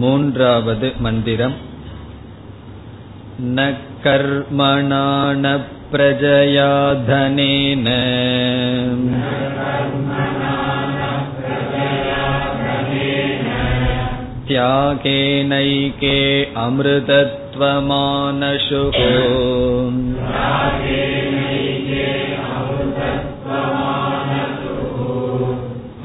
மூன்றாவது மந்திரம் न कर्मणा न प्रजया धनेन त्यागेनैके अमृतत्वमानशुः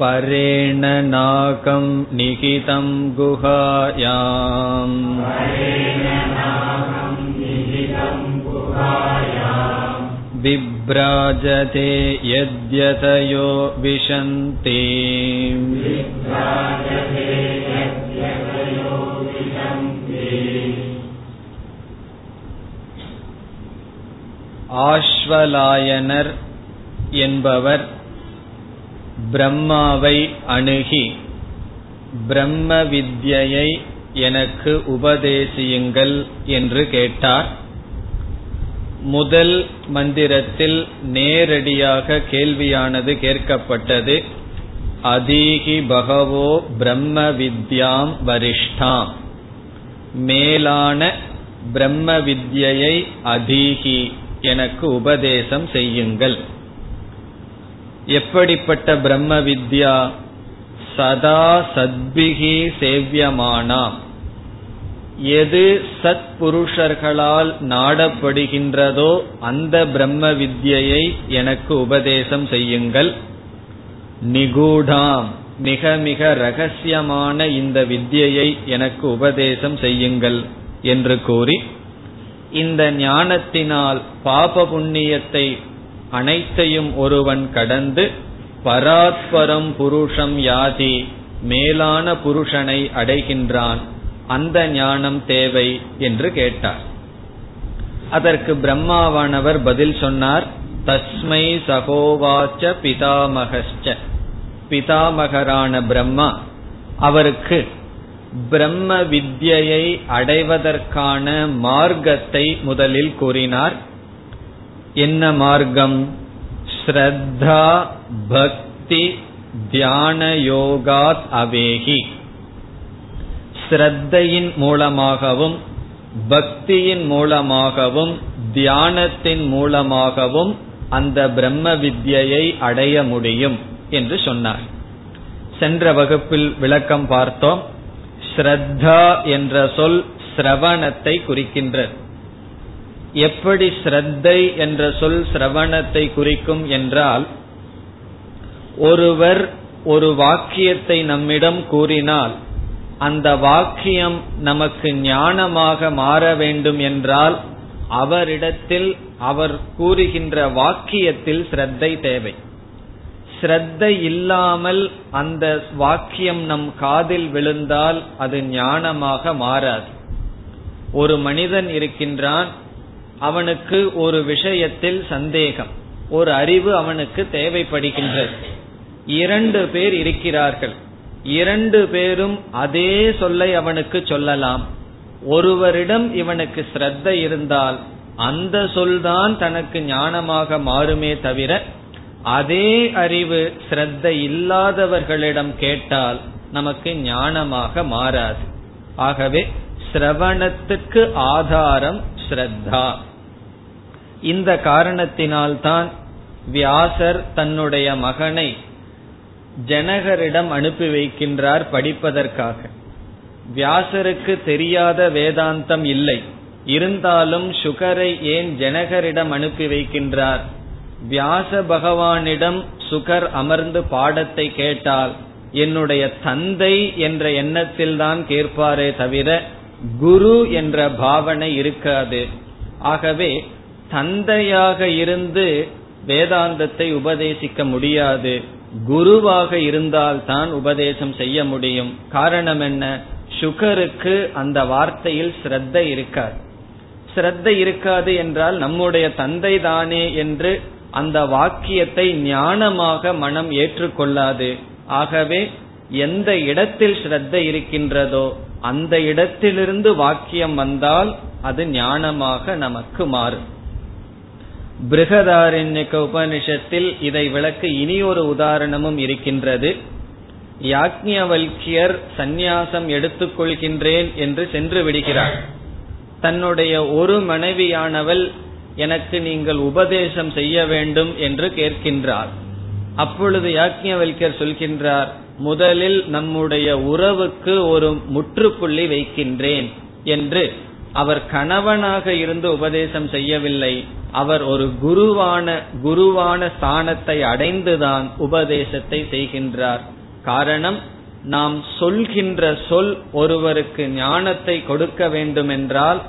परेण नाकं निहितं गुहायाम् बिभ्राजते यद्यतयो विशन्ति ஆஸ்வலாயனர் என்பவர் பிரம்மாவை அணுகி பிரம்ம வித்யை எனக்கு உபதேசியுங்கள் என்று கேட்டார். முதல் மந்திரத்தில் நேரடியாக கேள்வியானது கேட்கப்பட்டது. அதீகி பகவோ பிரம்ம வித்யாம் வரிஷ்டாம். மேலான பிரம்ம வித்யை அதீகி எனக்கு உபதேசம் செய்யுங்கள். எப்படிப்பட்ட பிரம்ம வித்யா சதா சத்பிகி சேவியமானாம்? எது சத் புருஷர்களால் நாடப்படுகின்றதோ அந்த பிரம்ம வித்யை எனக்கு உபதேசம் செய்யுங்கள். நிகூடாம். மிக மிக ரகசியமான இந்த வித்யை எனக்கு உபதேசம் செய்யுங்கள் என்று கூறி இந்த ஞானத்தினால் பாப புண்ணியத்தை அனைத்தையும் ஒருவன் கடந்து பராத்பரம் புருஷம் யாதி மேலான புருஷனை அடைகின்றான். அந்த ஞானம் தேவை என்று கேட்டார். அதற்கு பிரம்மாவானவர் பதில் சொன்னார் தஸ்மை சகோவாச்ச பிதாமகச்ச பிதாமகரான பிரம்மா அவருக்கு பிரம்ம வித்யை அடைவதற்கான மார்க்கத்தை முதலில் கூறினார். என்ன மார்க்கம்? ஸ்ரத்தா பக்தி தியான யோகாத் அவேகி. ஸ்ரத்தையின் மூலமாகவும் பக்தியின் மூலமாகவும் தியானத்தின் மூலமாகவும் அந்த பிரம்ம வித்யை அடைய முடியும் என்று சொன்னார். சென்ற வகுப்பில் விளக்கம் பார்த்தோம். ஸ்ரத்தா என்ற சொல் சிரவணத்தை குறிக்கின்றது. எப்படி ஸ்ரத்தை என்ற சொல் சிரவணத்தை குறிக்கும் என்றால் ஒருவர் ஒரு வாக்கியத்தை நம்மிடம் கூறினால் அந்த வாக்கியம் நமக்கு ஞானமாக மாற வேண்டும் என்றால் அவரிடத்தில் அவர் கூறுகின்ற வாக்கியத்தில் ஸ்ரத்தை தேவை. ஸ்ரத்தை இல்லாமல் அந்த வாக்கியம் நம் காதில் விழுந்தால் அது ஞானமாக மாறாது. ஒரு மனிதன் இருக்கின்றான் அவனுக்கு ஒரு விஷயத்தில் சந்தேகம் ஒரு அறிவு அவனுக்கு தேவைப்படுகின்றது. இரண்டு பேர் இருக்கிறார்கள். இரண்டு பேரும் அதே சொல்லை அவனுக்கு சொல்லலாம். ஒருவரிடம் இவனுக்கு ஸ்ரத்த இருந்தால் அந்த சொல்தான் தனக்கு ஞானமாக மாறுமே தவிர அதே அறிவு ஸ்ரத்த இல்லாதவர்களிடம் கேட்டால் நமக்கு ஞானமாக மாறாது. ஆகவே சிரவணத்துக்கு ஆதாரம் ஸ்ரத்தா. இந்த காரணத்தினால்தான் வியாசர் தன்னுடைய மகனை ஜனகரிடம் அனுப்பி வைக்கின்றார் படிப்பதற்காக. வியாசருக்கு தெரியாத வேதாந்தம் இல்லை. இருந்தாலும் சுகரை ஏன் ஜனகரிடம் அனுப்பி வைக்கின்றார்? வியாச பகவானிடம் சுகர் அமர்ந்து பாடத்தை கேட்டால் என்னுடைய தந்தை என்ற எண்ணத்தில் தான் கேட்பாரே தவிர குரு என்ற பாவனை இருக்காது. ஆகவே தந்தையாக இருந்து வேதாந்தத்தை உபதேசிக்க முடியாது. குருவாக இருந்தால்தான் உபதேசம் செய்ய முடியும். காரணம் என்ன? சுகருக்கு அந்த வார்த்தையில் ஸ்ரத்த இருக்காது. ஸ்ரத்த இருக்காது என்றால் நம்முடைய தந்தை தானே என்று அந்த வாக்கியத்தை ஞானமாக மனம் ஏற்றுக்கொள்ளாது. ஆகவே எந்த இடத்தில் ஸ்ரத்த இருக்கின்றதோ அந்த இடத்திலிருந்து வாக்கியம் வந்தால் அது ஞானமாக நமக்கு மாறும். பிருகதாரண்யக்க உபனிஷத்தில் இதை விளக்க இனி ஒரு உதாரணமும் இருக்கின்றது. யாக்ஞவல்கியர் சந்நியாசம் எடுத்துக்கொள்கின்றேன் என்று சென்று விடுகிறார். தன்னுடைய ஒரு மனைவியானவள் எனக்கு நீங்கள் உபதேசம் செய்ய வேண்டும் என்று கேட்கின்றார். அப்பொழுது யாக்ஞவல்யர் சொல்கின்றார் முதலில் நம்முடைய உறவுக்கு ஒரு முற்றுப்புள்ளி வைக்கின்றேன் என்று. அவர் கணவனாக இருந்து உபதேசம் செய்யவில்லை. அவர் ஒரு குருவான குருவான ஸ்தானத்தை அடைந்துதான் உபதேசத்தை செய்கின்றார். காரணம் நாம் சொல்கின்ற சொல் ஒருவருக்கு ஞானத்தை கொடுக்க வேண்டுமென்றால்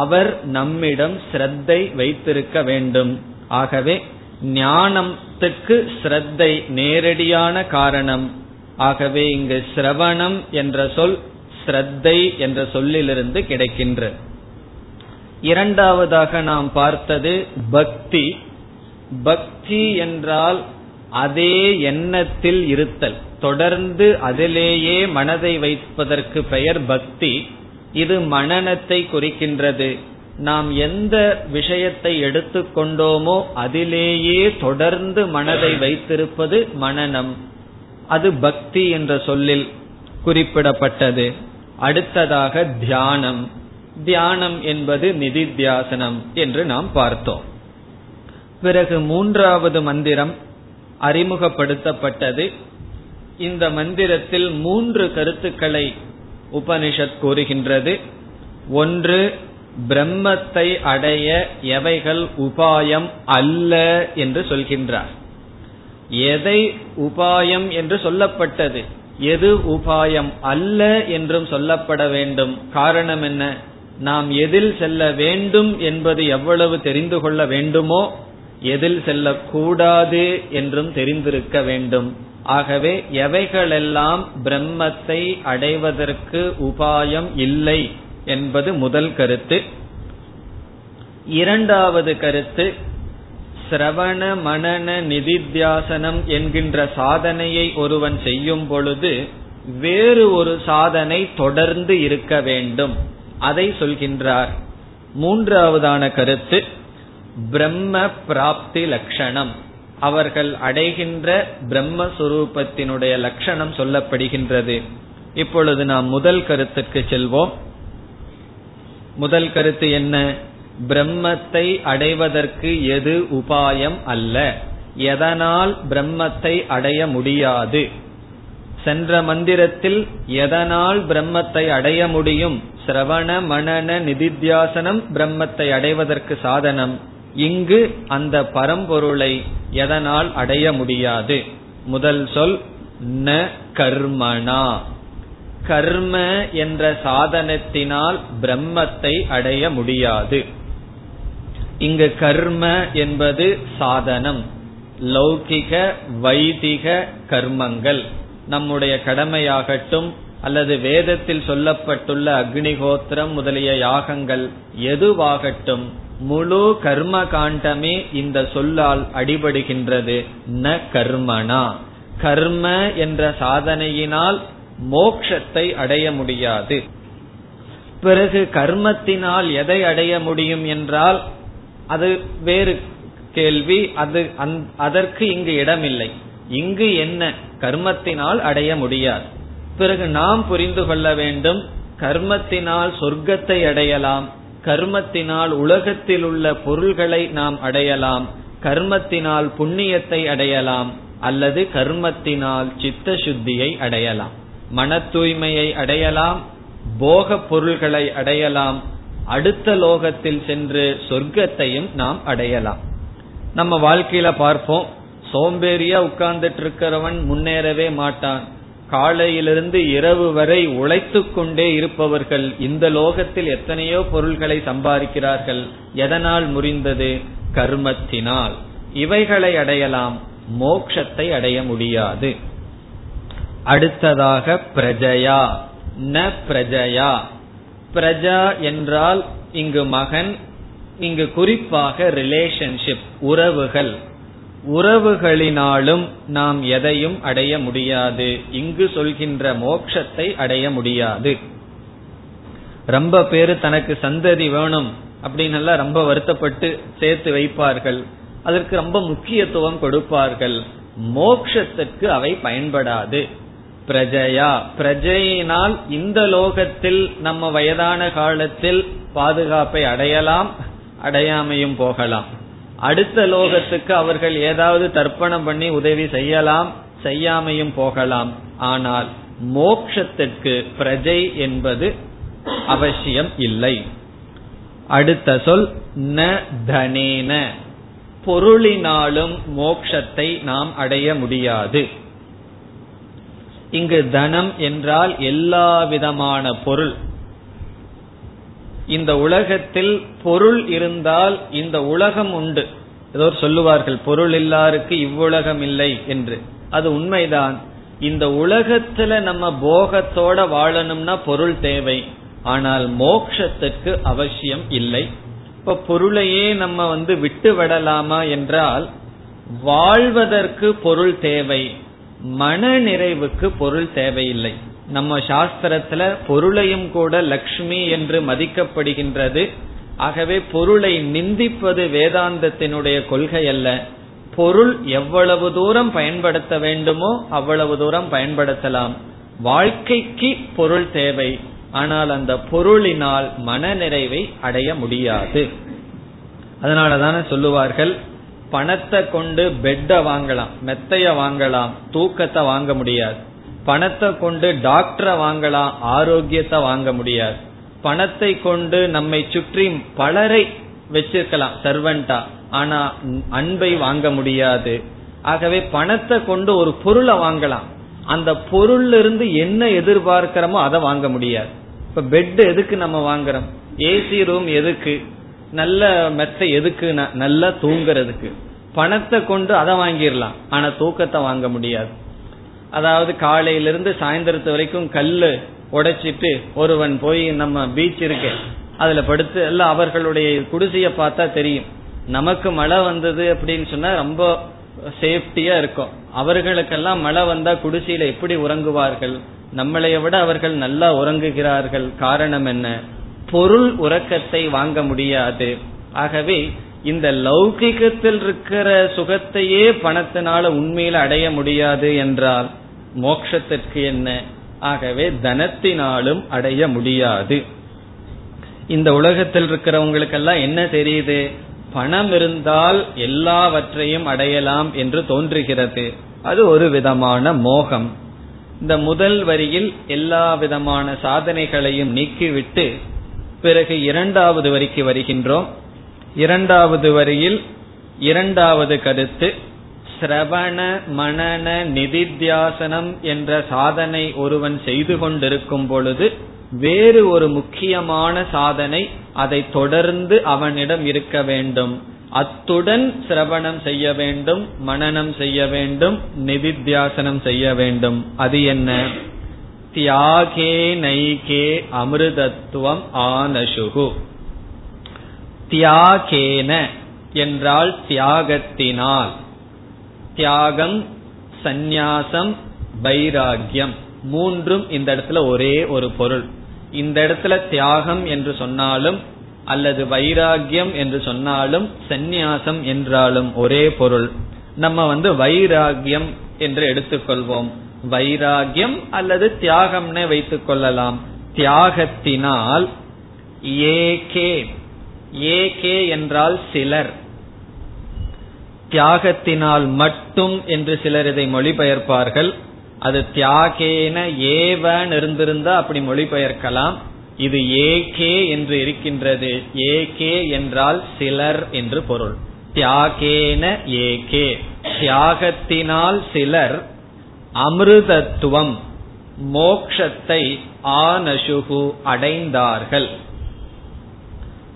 அவர் நம்மிடம் ஸ்ரத்தை வைத்திருக்க வேண்டும். ஆகவே ஞானத்துக்கு ஸ்ரத்தை நேரடியான காரணம். ஆகவே இங்கு சிரவணம் என்ற சொல் ஸ்ரத்தை என்ற சொல்லிலிருந்து கிடைக்கின்ற இரண்டாவதாக நாம் பார்த்தது பக்தி. பக்தி என்றால் அதே எண்ணத்தில் இருத்தல். தொடர்ந்து அதிலேயே மனதை வைப்பதற்கு பெயர் பக்தி. இது மனநத்தை குறிக்கின்றது. நாம் எந்த விஷயத்தை எடுத்துக்கொண்டோமோ அதிலேயே தொடர்ந்து மனதை வைத்திருப்பது மனநம். அது பக்தி என்ற சொல்லில் குறிப்பிடப்பட்டது. அடுத்ததாக தியானம். தியானம் என்பது நிதித்தியாசனம் என்று நாம் பார்த்தோம். பிறகு மூன்றாவது மந்திரம் அறிமுகப்படுத்தப்பட்டது. இந்த மந்திரத்தில் மூன்று கருத்துக்களை உபனிஷத் கூறுகின்றது. ஒன்று பிரம்மத்தை அடைய எவைகள் உபாயம் அல்ல என்று சொல்கின்றார். எதை உபாயம் என்று சொல்லப்பட்டது? எது உபாயம் அல்ல என்றும் சொல்லப்பட வேண்டும். காரணம் என்ன? நாம் எதில் செல்ல வேண்டும் என்பது எவ்வளவு தெரிந்து கொள்ள வேண்டுமோ எதில் செல்லக்கூடாது என்றும் தெரிந்திருக்க வேண்டும். ஆகவே எவைகளெல்லாம் பிரம்மத்தை அடைவதற்கு உபாயம் இல்லை என்பது முதல் கருத்து. இரண்டாவது கருத்து சிரவண மனன நிதித்தியாசனம் என்கின்ற சாதனையை ஒருவன் செய்யும் பொழுது வேறு ஒரு சாதனை தொடர்ந்து இருக்க வேண்டும். அதை சொல்கின்றார். மூன்றாவதான கருத்து பிரம்ம பிராப்தி லட்சணம் அவர்கள் அடைகின்ற பிரம்மஸ்வரூபத்தினுடைய லட்சணம் சொல்லப்படுகின்றது. இப்பொழுது நாம் முதல் கருத்துக்கு செல்வோம். முதல் கருத்து என்ன? பிரம்மத்தை அடைவதற்கு எது உபாயம் அல்ல. எதனால் பிரம்மத்தை அடைய முடியாது? சென்ற மந்திரத்தில் எதனால் பிரம்மத்தை அடைய முடியும்? சிரவண மனன நிதித்தியாசனம் பிரம்மத்தை அடைவதற்கு சாதனம். இங்கு அந்த பரம்பொருளை எதனால் அடைய முடியாது? முதல் சொல் ந கர்மனா கர்ம என்ற சாதனத்தினால் பிரம்மத்தை அடைய முடியாது. இங்கு கர்ம என்பது சாதனம். லௌகிக வைதிக கர்மங்கள். நம்முடைய கடமையாகட்டும் அல்லது வேதத்தில் சொல்லப்பட்டுள்ள அக்னிகோத்திரம் முதலிய யாகங்கள் எதுவாகட்டும் முழு கர்ம காண்டமே இந்த சொல்லால் அடிபடுகின்றது. ந கர்மனா கர்ம என்ற சாதனையினால் மோக்ஷத்தை அடைய முடியாது. பிறகு கர்மத்தினால் எதை அடைய முடியும் என்றால் அது வேறு கேள்வி. அது அதற்கு இங்கு இடமில்லை. இங்கு என்ன கர்மத்தினால் அடைய முடியாது. பிறகு நாம் புரிந்து கொள்ள வேண்டும் கர்மத்தினால் சொர்க்கத்தை அடையலாம் கர்மத்தினால் உலகத்தில் உள்ள பொருள்களை நாம் அடையலாம் கர்மத்தினால் புண்ணியத்தை அடையலாம் அல்லது கர்மத்தினால் சித்த சுத்தியை அடையலாம். மன தூய்மையை அடையலாம் போக பொருள்களை அடையலாம் அடுத்த லோகத்தில் சென்று சொர்க்கத்தையும் நாம் அடையலாம். நம்ம வாழ்க்கையில பார்ப்போம் சோம்பேறியா உட்கார்ந்துட்டு இருக்கிறவன் முன்னேறவே மாட்டான். காலையிலிருந்து இரவு வரை உழைத்து கொண்டே இருப்பவர்கள் இந்த லோகத்தில் எத்தனையோ பொருள்களை சம்பாதிக்கிறார்கள். எதனால் முறிந்தது? கர்மத்தினால். இவைகளை அடையலாம். மோக்ஷத்தை அடைய முடியாது. அடுத்ததாக பிரஜயா. ந பிரஜயா. பிரஜா என்றால் இங்கு மகன் இங்கு குறிப்பாக ரிலேஷன்ஷிப் உறவுகள். உறவுகளினாலும் நாம் எதையும் அடைய முடியாது. இங்கு சொல்கின்ற மோட்சத்தை அடைய முடியாது. ரொம்ப பேரு தனக்கு சந்ததி வேணும் அப்படின்னு ரொம்ப வருத்தப்பட்டு சேர்த்து வைப்பார்கள். அதற்கு ரொம்ப முக்கியத்துவம் கொடுப்பார்கள். மோக்ஷத்திற்கு அவை பயன்படாது. பிரஜையா பிரஜையினால் இந்த லோகத்தில் நம்ம வயதான காலத்தில் பாதுகாப்பை அடையலாம் அடையாமையும் போகலாம். அடுத்த லோகத்துக்கு அவர்கள் ஏதாவது தர்ப்பணம் பண்ணி உதவி செய்யலாம் செய்யாமையும் போகலாம். ஆனால் மோக்ஷத்திற்கு பிரஜை என்பது அவசியம் இல்லை. அடுத்த சொல் ந தனேன. பொருளினாலும் மோக்ஷத்தை நாம் அடைய முடியாது. இங்கு தனம் என்றால் எல்லா விதமான பொருள். இந்த உலகத்தில் பொருள் இருந்தால் இந்த உலகம் உண்டு. ஏதோ சொல்லுவார்கள் பொருள் இல்லாருக்கு இவ்வுலகம் இல்லை என்று. அது உண்மைதான். இந்த உலகத்துல நம்ம போகத்தோட வாழணும்னா பொருள் தேவை. ஆனால் மோக்ஷத்துக்கு அவசியம் இல்லை. இப்ப பொருளையே நம்ம வந்து விட்டு விடலாமா என்றால் வாழ்வதற்கு பொருள் தேவை. மன நிறைவுக்கு பொருள் தேவையில்லை. நம்ம சாஸ்திரத்துல பொருளையும் கூட லக்ஷ்மி என்று மதிக்கப்படுகின்றது. ஆகவே பொருளை நிந்திப்பது வேதாந்தத்தினுடைய கொள்கை அல்ல. பொருள் எவ்வளவு தூரம் பயன்படுத்த வேண்டுமோ அவ்வளவு தூரம் பயன்படுத்தலாம். வாழ்க்கைக்கு பொருள் தேவை. ஆனால் அந்த பொருளினால் மன நிறைவை அடைய முடியாது. அதனாலதானே சொல்லுவார்கள் பணத்தை கொண்டு பெட்ட வாங்கலாம் மெத்தைய வாங்கலாம் தூக்கத்தை வாங்க முடியாது. பணத்தை கொண்டு டாக்டரை வாங்கலாம் ஆரோக்கியத்தை வாங்க முடியாது. பணத்தை கொண்டு நம்மை சுற்றி பலரை வச்சிருக்கலாம் சர்வெண்டா ஆனா அன்பை வாங்க முடியாது. ஆகவே பணத்தை கொண்டு ஒரு பொருளை வாங்கலாம். அந்த பொருள்ல இருந்து என்ன எதிர்பார்க்கிறோமோ அதை வாங்க முடியாது. இப்ப பெட் எதுக்கு நம்ம வாங்குறோம்? ஏசி ரூம் எதுக்கு? நல்ல மெத்தை எதுக்கு? நல்லா தூங்குறதுக்கு. பணத்தை கொண்டு அதை வாங்கிடலாம். ஆனா தூக்கத்தை வாங்க முடியாது. அதாவது காலையிலிருந்து சாயந்தரத்து வரைக்கும் கல்லு உடைச்சிட்டு ஒருவன் போய் நம்ம பீச் இருக்கு. அதுல படுத்து எல்லாம் அவர்களுடைய குடிசைய பார்த்தா தெரியும். நமக்கு மழை வந்தது அப்படின்னு சொன்னா ரொம்ப சேஃப்டியா இருக்கும். அவர்களுக்கெல்லாம் மழை வந்தா குடிசையில எப்படி உறங்குவார்கள்? நம்மளைய விட அவர்கள் நல்லா உறங்குகிறார்கள். காரணம் என்ன? பொருள் உறக்கத்தை வாங்க முடியாது. ஆகவே இந்த லௌகிகத்தில் இருக்கிற சுகத்தையே பணத்தினால உண்மையில அடைய முடியாது என்றால் மோக்ஷத்திற்கு என்ன? ஆகவே தனத்தினாலும் அடைய முடியாது. இந்த உலகத்தில் இருக்கிறவங்களுக்கெல்லாம் என்ன தெரியுது? பணம் இருந்தால் எல்லாவற்றையும் அடையலாம் என்று தோன்றுகிறது. அது ஒரு விதமான மோகம். இந்த முதல் வரியில் எல்லா விதமான சாதனைகளையும் நீக்கிவிட்டு பிறகு இரண்டாவது வரிக்கு வருகின்றோம். இரண்டாவது வரியில் இரண்டாவது கருத்து சிரவண மனன நிதித்தியாசனம் என்ற சாதனை ஒருவன் செய்து கொண்டிருக்கும் பொழுது வேறு ஒரு முக்கியமான சாதனை அதை தொடர்ந்து அவனிடம் இருக்க வேண்டும். அத்துடன் சிரவணம் செய்ய வேண்டும் மனநம் செய்ய வேண்டும் நிதித்தியாசனம் செய்ய வேண்டும். அது என்ன? தியாகே நைகே அமிர்தத்துவம் ஆனசுகு. தியாகேன என்றால் தியாகத்தினால். தியாகம் சந்நியாசம் வைராகியம் மூன்றும் இந்த இடத்துல ஒரே ஒரு பொருள். இந்த இடத்துல தியாகம் என்று சொன்னாலும் அல்லது வைராகியம் என்று சொன்னாலும் சந்நியாசம் என்றாலும் ஒரே பொருள். நம்ம வந்து வைராகியம் என்று எடுத்துக்கொள்வோம். வைராகியம் அல்லது தியாகம்னே வைத்துக் கொள்ளலாம். தியாகத்தினால் ஏகே. ஏகே என்றால் சிலர். தியாகத்தினால் மட்டும் என்று சிலர் இதை மொழிபெயர்ப்பார்கள். அது தியாகேன ஏவன் இருந்திருந்தா அப்படி மொழிபெயர்க்கலாம். இது ஏகே என்று இருக்கின்றது. ஏகே என்றால் சிலர் என்று பொருள். தியாகேன ஏகே. தியாகத்தினால் சிலர் அமிர்தத்துவம் மோக்ஷத்தை ஆனசுகு அடைந்தார்கள்.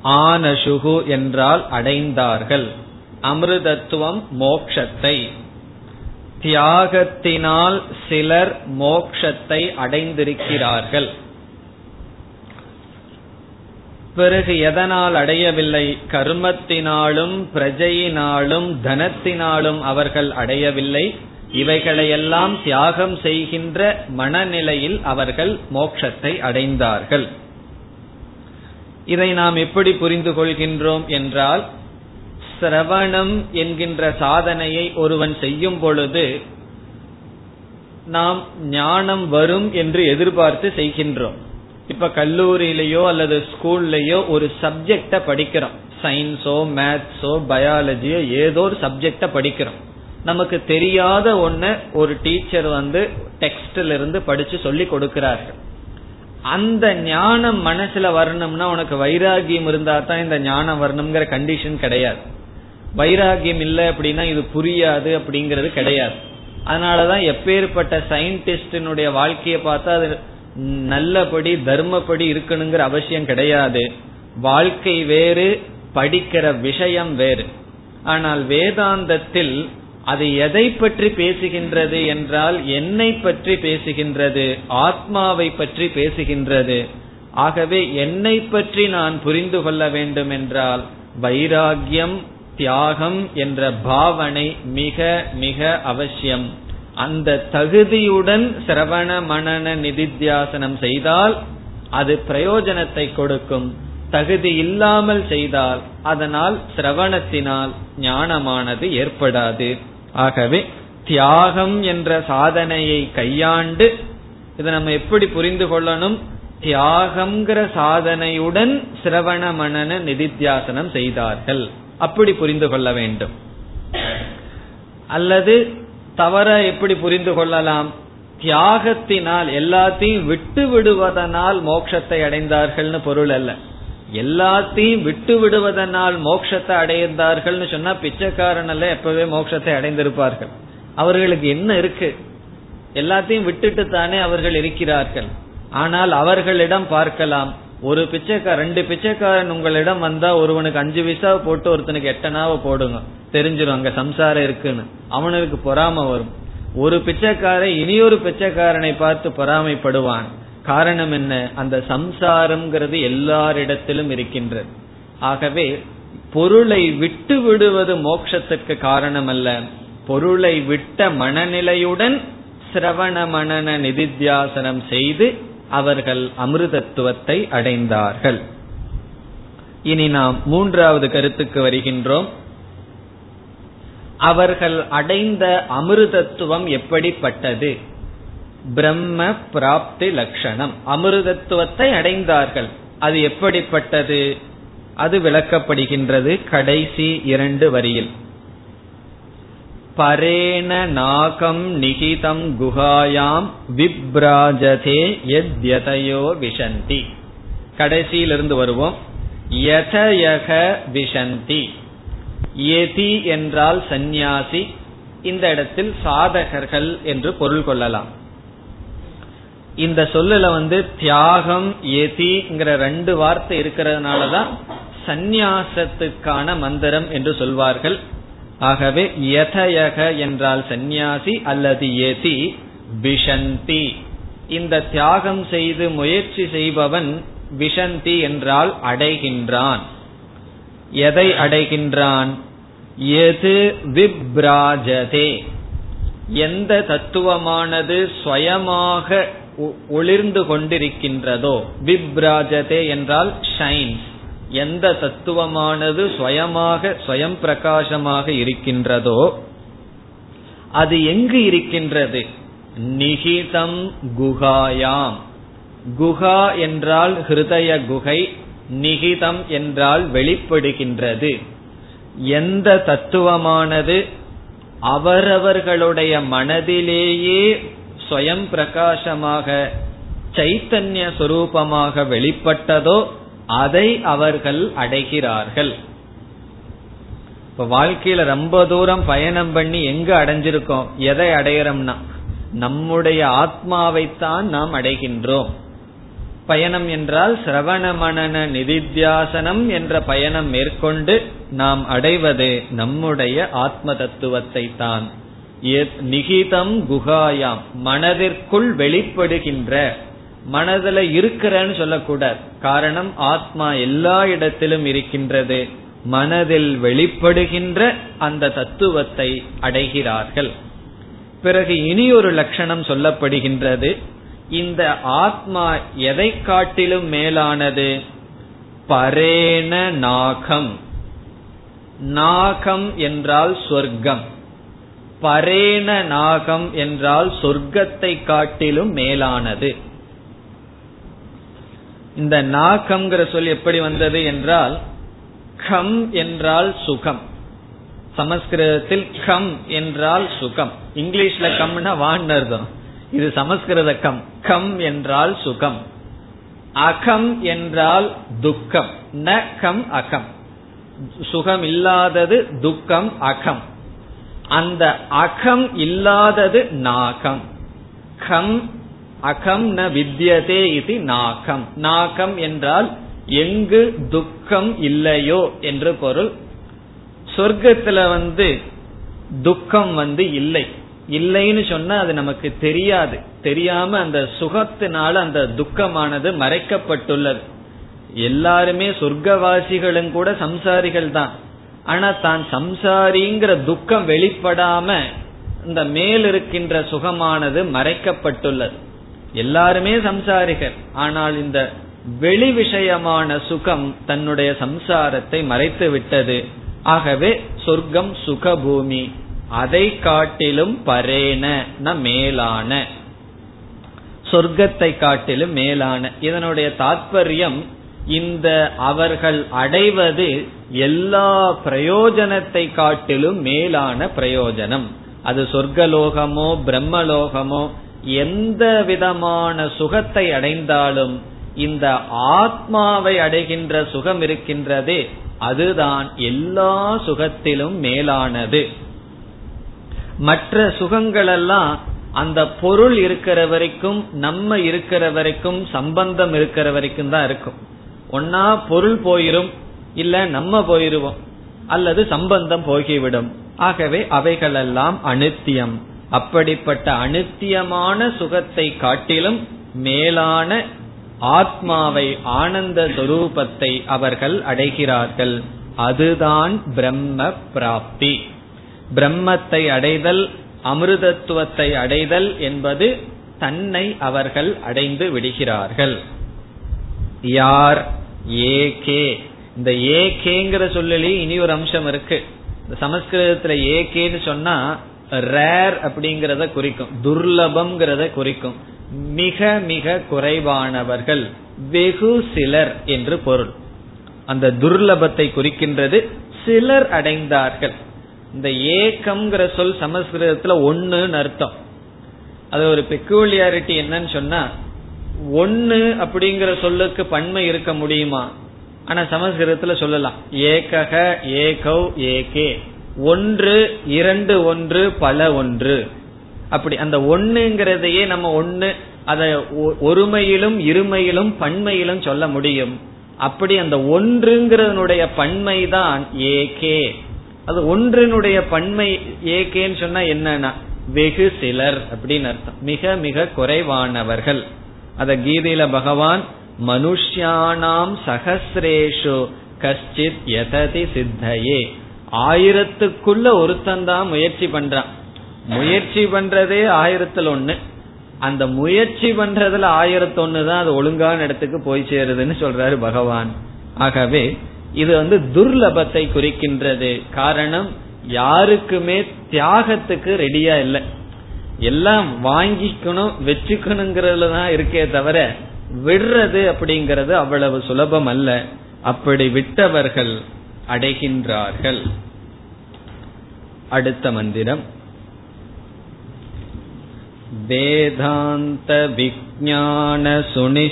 ஆனசுகு என்றால் அடைந்தார்கள். அமிர்தத்துவம் மோக்ஷத்தை. தியாகத்தினால் சிலர் மோக்ஷத்தை அடைந்திருக்கிறார்கள். பிறகு எதனால் அடையவில்லை? கர்மத்தினாலும் பிரஜையினாலும் தனத்தினாலும் அவர்கள் அடையவில்லை. இவைகளையெல்லாம் தியாகம் செய்கின்ற மனநிலையில் அவர்கள் மோட்சத்தை அடைந்தார்கள். இதை நாம் எப்படி புரிந்து கொள்கின்றோம் என்றால் சிரவணம் என்கின்ற சாதனையை ஒருவன் செய்யும் பொழுது நாம் ஞானம் வரும் என்று எதிர்பார்த்து செய்கின்றோம். இப்ப கல்லூரியிலேயோ அல்லது ஸ்கூல்லையோ ஒரு சப்ஜெக்ட படிக்கிறோம். சயின்ஸோ மேத்ஸோ பயாலஜியோ ஏதோ ஒரு சப்ஜெக்ட படிக்கிறோம். நமக்கு தெரியாத ஒண்ணு ஒரு டீச்சர் வந்து டெக்ஸ்ட்ல இருந்து படிச்சு சொல்லி கொடுக்கிறார்கள். அந்த ஞானம் மனசுல வரணும்னா உனக்கு வைராகியம் இருந்தா தான் இந்த ஞானம் வரணுங்கிற கண்டிஷன் கிடையாது. வைராகியம் இல்லை அப்படின்னா இது புரியாது அப்படிங்கிறது கிடையாது. அதனாலதான் எப்பேற்பட்ட சயின்டிஸ்டினுடைய வாழ்க்கையை பார்த்தா அது நல்லபடி தர்மப்படி இருக்கணுங்கிற அவசியம் கிடையாது. வாழ்க்கை வேறு படிக்கிற விஷயம் வேறு. ஆனால் வேதாந்தத்தில் அது எதை பற்றி பேசுகின்றது என்றால் என்னை பற்றி பேசுகின்றது ஆத்மாவை பற்றி பேசுகின்றது. ஆகவே என்னை பற்றி நான் புரிந்து கொள்ள வேண்டும் என்றால் வைராகியம் தியாகம் என்ற பாவனை மிக மிக அவசியம். அந்த தகுதியுடன் சிரவண மனன நிதித்தியாசனம் செய்தால் அது பிரயோஜனத்தை கொடுக்கும். தகுதி இல்லாமல் செய்தால் அதனால் சிரவணத்தினால் ஞானமானது ஏற்படாது. ஆகவே தியாகம் என்ற சாதனையை கையாண்டு இதை நம்ம எப்படி புரிந்து கொள்ளணும்? தியாகம்ங்கிற சாதனையுடன் சிரவண மனன நிதித்தியாசனம் செய்தார்கள். அப்படி புரிந்து கொள்ள வேண்டும். அல்லது தவற எப்படி புரிந்து கொள்ளலாம்? தியாகத்தினால் எல்லாத்தையும் விட்டு விடுவதனால் மோட்சத்தை அடைந்தார்கள்னு பொருள் அல்ல. எல்லாத்தையும் விட்டு விடுவதனால் மோட்சத்தை அடைந்தார்கள்னு சொன்னா பிச்சைக்காரன் அல்ல எப்பவே மோட்சத்தை அடைந்திருப்பார்கள். அவர்களுக்கு என்ன இருக்கு? எல்லாத்தையும் விட்டுட்டு தானே அவர்கள் இருக்கிறார்கள். ஆனால் அவர்களிடம் பார்க்கலாம். ஒரு பிச்சைக்கார ரெண்டு பிச்சைக்காரன் உங்களிடம் வந்தா ஒருவனுக்கு அஞ்சு விசா போட்டு ஒருத்தனுக்கு எட்டனாவ போடுங்க. தெரிஞ்சிடும் அங்க சம்சாரம் இருக்குன்னு. அவனுக்கு பொறாம வரும். ஒரு பிச்சைக்காரன் இனியொரு பிச்சைக்காரனை பார்த்து பொறாமைப்படுவான். காரணம் என்ன? அந்த சம்சாரம்ங்கிறது எல்லாரிடத்திலும் இருக்கின்றது. ஆகவே பொருளை விட்டு விடுவது மோட்சத்துக்கு காரணம் அல்ல பொருளை விட்ட மனநிலையுடன் சிரவண மனன நிதித்தியாசனம் செய்து அவர்கள் அமிர்தத்துவத்தை அடைந்தார்கள். இனி நாம் மூன்றாவது கருத்துக்கு வருகின்றோம். அவர்கள் அடைந்த அமிர்தத்துவம் எப்படிப்பட்டது? பிரம்ம பிராப்தி லட்சணம் அமிர்தத்துவத்தை அடைந்தார்கள். அது எப்படிப்பட்டது? அது விளக்கப்படுகின்றது கடைசி இரண்டு வரியில். பரேண நாகம் நிகிதம் குகாயாம் விப்ராஜதே எத்யதையோ விஷந்தி. கடைசியிலிருந்து வருவோம். யதயக விஷந்தி. எதி என்றால் சந்நியாசி. இந்த இடத்தில் சாதகர்கள் என்று பொருள் கொள்ளலாம். இந்த சொல்லுல வந்து தியாகம் எதிங்கிற ரெண்டு வார்த்தை இருக்கிறதுனாலதான் சந்நியாசத்துக்கான மந்திரம் என்று சொல்வார்கள். ஆகவே யதயக என்றால் சந்நியாசி அல்லது எதி விஷந்தி. இந்த தியாகம் செய்து முயற்சி செய்பவன் விஷந்தி என்றால் அடைகின்றான். எதை அடைகின்றான்? எது விப்ராஜதே. எந்த தத்துவமானது ஸ்வயமாக ஒளிர்ந்து கொண்டிருக்கின்றதோ விப்ராஜதே என்றால் ஷைன்ஸ். எந்த தத்துவமானது சுயமாக சுயம் பிரகாசமாக இருக்கின்றதோ அது எங்கு இருக்கின்றது? நிகிதம் குகாயாம் குகா என்றால் ஹிருதய குகை நிகிதம் என்றால் வெளிப்படுகின்றது. எந்த தத்துவமானது? அவரவர்களுடைய மனதிலேயே ஸ்வயம் பிரகாசமாக சைத்தன்ய சுரூபமாக வெளிப்பட்டதோ அதை அவர்கள் அடைகிறார்கள். இப்ப வாழ்க்கையில ரொம்ப தூரம் பயணம் பண்ணி எங்க அடைஞ்சிருக்கோம்? எதை அடையிறோம்னா நம்முடைய ஆத்மாவைத்தான் நாம் அடைகின்றோம். பயணம் என்றால் சிரவண மனன நிதித்தியாசனம் என்ற பயணம் மேற்கொண்டு நாம் அடைவது நம்முடைய ஆத்ம தத்துவத்தை தான் நிகிதம் குகாயாம் மனதிற்குள் வெளிப்படுகின்ற மனதில் இருக்கிறன்னு சொல்லக்கூடாது. காரணம் ஆத்மா எல்லா இடத்திலும் இருக்கின்றது. மனதில் வெளிப்படுகின்ற அந்த தத்துவத்தை அடைகிறார்கள். பிறகு இனி ஒரு லட்சணம் சொல்லப்படுகின்றது. இந்த ஆத்மா எதை காட்டிலும் மேலானது? பரேண நாகம். நாகம் என்றால் சொர்க்கம். பரேண நாகம் என்றால் சொர்க்கத்தை காட்டிலும் மேலானது. இந்த நாகம்ங்கிற சொல் எப்படி வந்தது என்றால் கம் என்றால் சுகம். சமஸ்கிருதத்தில் கம் என்றால் சுகம். இங்கிலீஷ்ல கம்னா வான் அர்த்தம். இது சமஸ்கிருத கம். கம் என்றால் சுகம். அகம் என்றால் துக்கம். ந கம் அகம். சுகம் இல்லாதது துக்கம் அகம். அந்த அகம் இல்லாதது நாகம். கம் அகம் ந வித்யதே இது நாகம். நாகம் என்றால் எங்கு துக்கம் இல்லையோ என்று பொருள். சொர்க்கத்துல வந்து துக்கம் வந்து இல்லை. இல்லைன்னு சொன்னா அது நமக்கு தெரியாது. தெரியாம அந்த சுகத்தினால அந்த துக்கமானது மறைக்கப்பட்டுள்ளது. எல்லாருமே சொர்க்கவாசிகளும் கூட சம்சாரிகள் தான். ஆனா தான் சம்சாரிங்கிற துக்கம் வெளிப்படாம இந்த மேல் இருக்கின்ற சுகமானது மறைக்கப்பட்டுள்ளது. எல்லாருமே சம்சாரிகள். ஆனால் இந்த வெளி விஷயமான சுகம் தன்னுடைய சம்சாரத்தை மறைத்து விட்டது. ஆகவே சொர்க்கம் சுகபூமி. அதை காட்டிலும் பரேன மேலான. சொர்க்கத்தை காட்டிலும் மேலான. இதனுடைய தாற்பயம் இந்த அவர்கள் அடைவது எல்லா பிரயோஜனத்தை காட்டிலும் மேலான பிரயோஜனம். அது சொர்க்கலோகமோ பிரம்மலோகமோ எந்த விதமான சுகத்தை அடைந்தாலும் இந்த ஆத்மாவை அடைகின்ற சுகம் இருக்கின்றதே அதுதான் எல்லா சுகத்திலும் மேலானது. மற்ற சுகங்களெல்லாம் அந்த பொருள் இருக்கிற வரைக்கும் நம்ம இருக்கிற வரைக்கும் சம்பந்தம் இருக்கிற வரைக்கும் தான் இருக்கும். ஒன்னா பொருள் போயிரும் இல்ல நம்ம போயிருவோம் அல்லது சம்பந்தம் போகிவிடும். ஆகவே அவைகளெல்லாம் அனித்தியம். அப்படிப்பட்ட அனித்தியமான சுகத்தை காட்டிலும் மேலான ஆத்மாவை ஆனந்த துரூபத்தை அவர்கள் அடைகிறார்கள். அதுதான் பிரம்ம பிராப்தி. பிரம்மத்தை அடைதல் அமிர்தத்துவத்தை அடைதல் என்பது தன்னை அவர்கள் அடைந்து விடுகிறார்கள். யார்? ஏகே. இந்த ஏகேங்கிற சொல்லலே இனி ஒரு அம்சம் இருக்கு. சமஸ்கிருதத்துல ஏகேன்னு சொன்னா ரேர் அப்படிங்கறத குறிக்கும். துர்லபம்ங்கிறத குறிக்கும். மிக மிக குறைவானவர்கள் வெகு சிலர் என்று பொருள். அந்த துர்லபத்தை குறிக்கின்றது சிலர் அடைந்தார்கள். இந்த ஏக்கம்ங்கிற சொல் சமஸ்கிருதத்துல ஒன்னுன்னு அர்த்தம். அது ஒரு பெக்கூலியாரிட்டி என்னன்னு சொன்னா ஒன்னு அப்படிங்கிற சொல்லுக்கு பன்மை இருக்க முடியுமா? ஆனா சமஸ்கிருதத்துல சொல்லலாம். ஏகக ஏகௌ ஏகே. ஒன்று இரண்டு ஒன்று பல ஒன்று. அப்படி அந்த ஒண்ணுங்கிறதையே நம்ம ஒன்னு அதை ஒருமையிலும் இருமையிலும் பன்மையிலும் சொல்ல முடியும். அப்படி அந்த ஒன்றுங்கிறதனுடைய பன்மை தான் ஏகே. அது ஒன்றினுடைய பன்மை ஏகேன்னு சொன்னா என்னன்னா வெகு சிலர் அப்படின்னு அர்த்தம். மிக மிக குறைவானவர்கள். அத கீதையில பகவான் மனுஷியானாம் சகசிரேஷு கஷ்டித் எததி சித்தையே. ஆயிரத்துக்குள்ள ஒருத்தன் தான் முயற்சி பண்றான். முயற்சி பண்றதே ஆயிரத்துல ஒண்ணு. அந்த முயற்சி பண்றதுல ஆயிரத்தி தான் அது ஒழுங்கான இடத்துக்கு போய் சேருதுன்னு சொல்றாரு பகவான். ஆகவே இது வந்து துர்லபத்தை குறிக்கின்றது. காரணம் யாருக்குமே தியாகத்துக்கு ரெடியா இல்லை. எல்லாம் வாங்கிக்கணும் வச்சுக்கணுங்கிறதுல தான் இருக்கே தவிர விடுறது அப்படிங்கறது அவ்வளவு சுலபம் அல்ல. அப்படி விட்டவர்கள் அடைகின்றார்கள் அடுத்த மந்திரம் வேதாந்த விஜான சுனிச்சிதார்த்தாக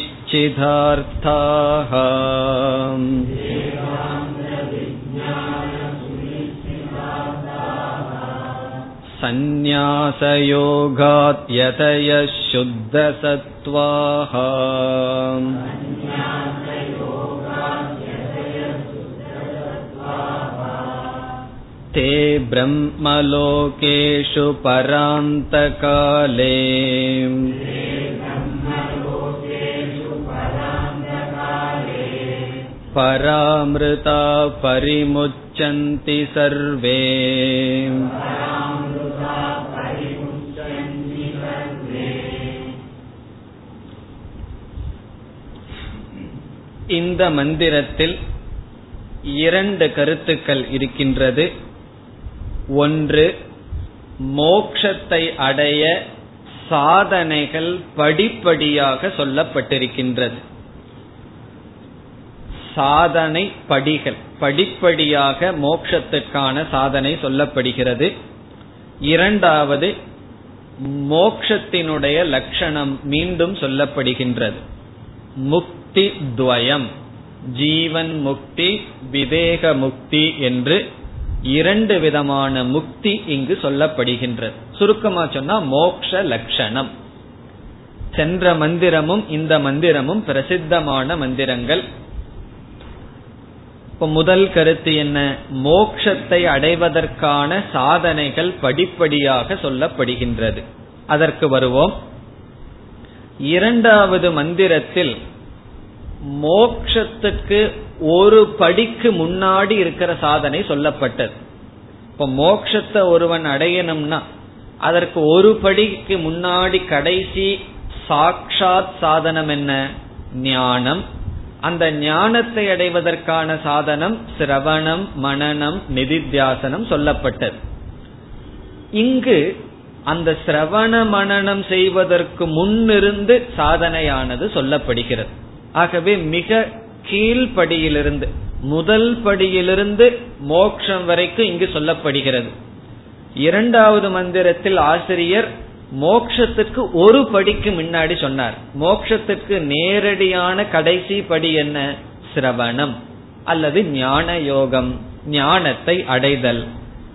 सन्न्यासयोगात् यतयः शुद्धसत्त्वाः ते ब्रह्मलोकेषु परान्तकाले परामृता परिमुच्यन्ति सर्वे இந்த மந்திரத்தில் இரண்டு கருத்துக்கள் இருக்கின்றது. ஒன்று மோக்ஷத்தை அடைய சாதனைகள் படிப்படியாக சொல்லப்பட்டிருக்கின்றது. சாதனை படிகள் படிப்படியாக மோக்ஷத்துக்கான சாதனை சொல்லப்படுகிறது. இரண்டாவது மோக்ஷத்தினுடைய லட்சணம் மீண்டும் சொல்லப்படுகின்றது. முக்தி துவயம். ஜீவன் முக்தி விவேக முக்தி என்று இரண்டு விதமான முக்தி இங்கு சொல்லப்படுகின்றது. சுருக்கமா சொன்னா மோக்ஷ லட்சணம் சென்ற மந்திரமும் இந்த மந்திரமும் பிரசித்தமான மந்திரங்கள். இப்ப முதல் கருத்து என்ன? மோக்ஷத்தை அடைவதற்கான சாதனைகள் படிப்படியாக சொல்லப்படுகின்றது. அதற்கு வருவோம். இரண்டாவது மந்திரத்தில் மோக்ஷத்துக்கு ஒரு படிக்கு முன்னாடி இருக்கிற சாதனை சொல்லப்பட்டது. இப்ப மோக்ஷத்தை ஒருவன் அடையணும்னா அதற்கு ஒரு படிக்கு முன்னாடி கடைசி சாட்சாத் சாதனம் என்ன? ஞானம். அந்த ஞானத்தை அடைவதற்கான சாதனம் சிரவணம் மனநம் நிதித்தியாசனம் சொல்லப்பட்டது. இங்கு அந்த சிரவண மனநம் செய்வதற்கு முன்னிருந்து சாதனையானது சொல்லப்படுகிறது. ஆகவே மிக கீழ்படியிலிருந்து முதல் படியிலிருந்து மோக்ஷம் வரைக்கும் இங்கு சொல்லப்படுகிறது. இரண்டாவது மந்திரத்தில் ஆசிரியர் மோக்ஷத்துக்கு ஒரு படிக்கு முன்னாடி சொன்னார். மோக்ஷத்துக்கு நேரடியான கடைசி படி என்ன? சிரவணம் அல்லது ஞான யோகம் ஞானத்தை அடைதல்.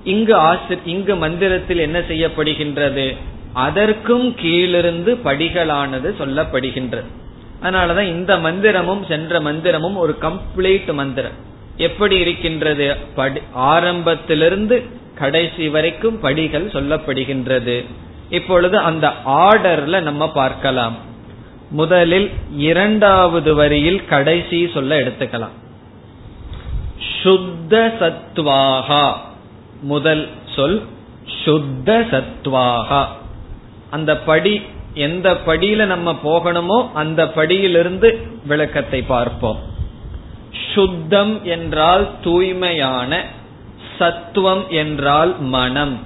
இங்கு ஆசிர் இங்கு மந்திரத்தில் என்ன செய்யப்படுகின்றது? அதற்கும் கீழிருந்து படிகளானது சொல்லப்படுகின்றது. அதனாலதான் இந்த மந்திரமும் சென்ற மந்திரமும் ஒரு கம்ப்ளீட் மந்திரம். எப்படி இருக்கின்றது? ஆரம்பத்திலிருந்து கடைசி வரைக்கும் படிகள் சொல்லப்படுகின்றது. இப்பொழுது அந்த ஆர்டர்ல நம்ம பார்க்கலாம். முதலில் இரண்டாவது வரியில் கடைசி சொல்ல எடுத்துக்கலாம். சுத்த சத்வாகா. முதல் சொல் சுத்த சத்வாகா. அந்த படி எந்த படியில நம்ம போகணுமோ அந்த படியிலிருந்து விளக்கத்தை பார்ப்போம். சுத்தம் என்றால் தூய்மையான சத்துவம் என்றால் மனம்.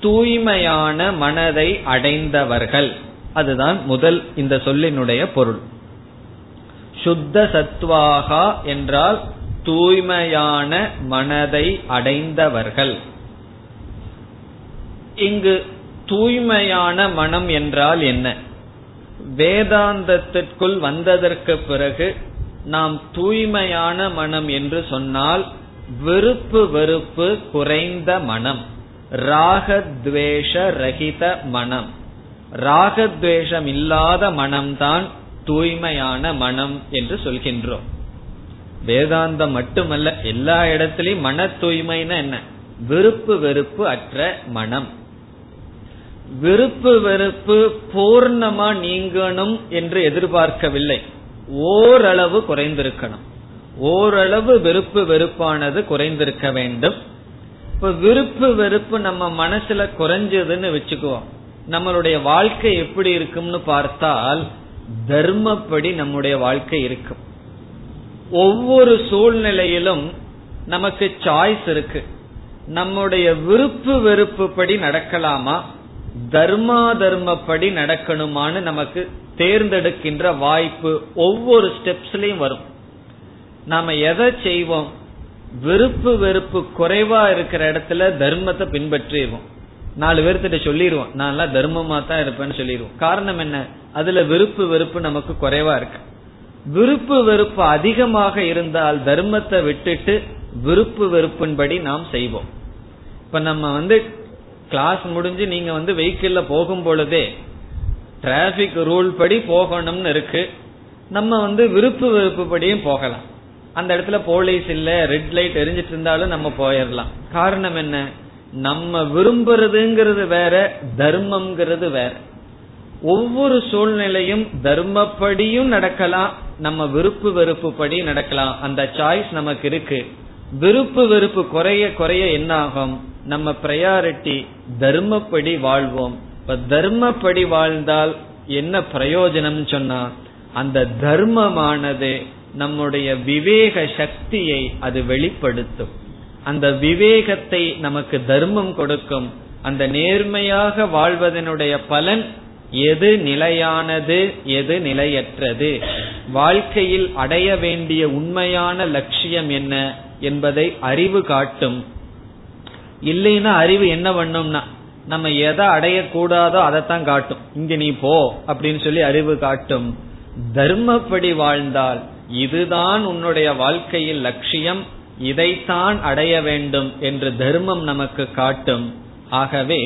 தூய்மையான மனதை அடைந்தவர்கள். அதுதான் முதல் இந்த சொல்லினுடைய பொருள். சுத்த சத்வாகா என்றால் தூய்மையான மனதை அடைந்தவர்கள். இங்கு தூய்மையான மனம் என்றால் என்ன? வேதாந்தத்திற்குள் வந்ததற்கு பிறகு நாம் தூய்மையான மனம் என்று சொன்னால் விருப்பு வெறுப்பு குறைந்த மனம் ராகத்வேஷ ரகித மனம். ராகத்வேஷம் இல்லாத மனம்தான் தூய்மையான மனம் என்று சொல்கின்றோம். வேதாந்தம் மட்டுமல்ல எல்லா இடத்திலையும் மன தூய்மைன்னா என்ன? விருப்பு வெறுப்பு அற்ற மனம். விருப்பு வெறுப்பு பூர்ணமா நீங்கணும் என்று எதிர்பார்க்கவில்லை. ஓரளவு குறைந்திருக்கணும். ஓரளவு வெறுப்பு வெறுப்பானது குறைந்திருக்க வேண்டும். இப்ப விருப்பு வெறுப்பு நம்ம மனசுல குறைஞ்சதுன்னு வச்சுக்குவோம். நம்மளுடைய வாழ்க்கை எப்படி இருக்கும்னு பார்த்தால் தர்மப்படி நம்முடைய வாழ்க்கை இருக்கும். ஒவ்வொரு சூழ்நிலையிலும் நமக்கு சாய்ஸ் இருக்கு. நம்முடைய விருப்பு வெறுப்பு படி நடக்கலாமா? தர்மா தர்மப்படி நடக்கணுமான்னு நமக்கு தேர்ந்தெடுக்கின்ற வாய்ப்பு ஒவ்வொரு ஸ்டெப்ஸ்லயும் வரும். நாம எதை செய்வோம்? விருப்பு வெறுப்பு குறைவா இருக்கிற இடத்துல தர்மத்தை பின்பற்றிடுவோம். நாலு பேர்த்திட்ட சொல்லிடுவோம். நான் எல்லாம் தர்மமா தான் இருப்பேன்னு சொல்லிடுவோம். காரணம் என்ன? அதுல விருப்பு வெறுப்பு நமக்கு குறைவா இருக்கு. விருப்பு வெறுப்பு அதிகமாக இருந்தால் தர்மத்தை விட்டுட்டு விருப்பு வெறுப்பின்படி நாம் செய்வோம். இப்ப நம்ம வந்து கிளாஸ் முடிஞ்சு நீங்க வந்து வெஹிக்கிள்ல போகும் பொழுதே டிராபிக் ரூல் படி போகணும்னு இருக்கு. நம்ம வந்து விருப்பு வெறுப்பு படியும் போகலாம். அந்த இடத்துல போலீஸ் இல்ல ரெட் லைட் எரிஞ்சிட்டு இருந்தாலும் நம்ம போயிடலாம் காரணம் என்ன? நம்ம விரும்புறதுங்கிறது வேற தர்மம்ங்கிறது வேற. ஒவ்வொரு சூழ்நிலையும் தர்மப்படியும் நடக்கலாம் நம்ம விருப்பு வெறுப்பு படி நடக்கலாம். அந்த சாய்ஸ் நமக்கு இருக்கு. விருப்பு வெறுப்பு குறைய குறைய என்ன ஆகும் நம்ம பிரையாரிட்டி தர்மப்படி வாழ்வோம். இப்ப தர்மப்படி வாழ்ந்தால் என்ன பிரயோஜனம் சொன்னா அந்த தர்மமானது நம்முடைய விவேக சக்தியை அது வெளிப்படுத்தும். அந்த விவேகத்தை நமக்கு தர்மம் கொடுக்கும். அந்த நேர்மையாக வாழ்வதனுடைய பலன் எது நிலையானது எது நிலையற்றது? வாழ்க்கையில் அடைய வேண்டிய உண்மையான லட்சியம் என்ன என்பதை அறிவு காட்டும். இல்லைன்னா அறிவு என்ன பண்ணும்னா நம்ம எதை அடையக்கூடாதோ அதைத்தான் காட்டும். இங்க நீ போ அப்படின்னு சொல்லி அறிவு காட்டும். தர்மப்படி வாழ்ந்தால் இதுதான் உன்னுடைய வாழ்க்கையில் லட்சியம் இதைத்தான் அடைய வேண்டும் என்று தர்மம் நமக்கு காட்டும். ஆகவே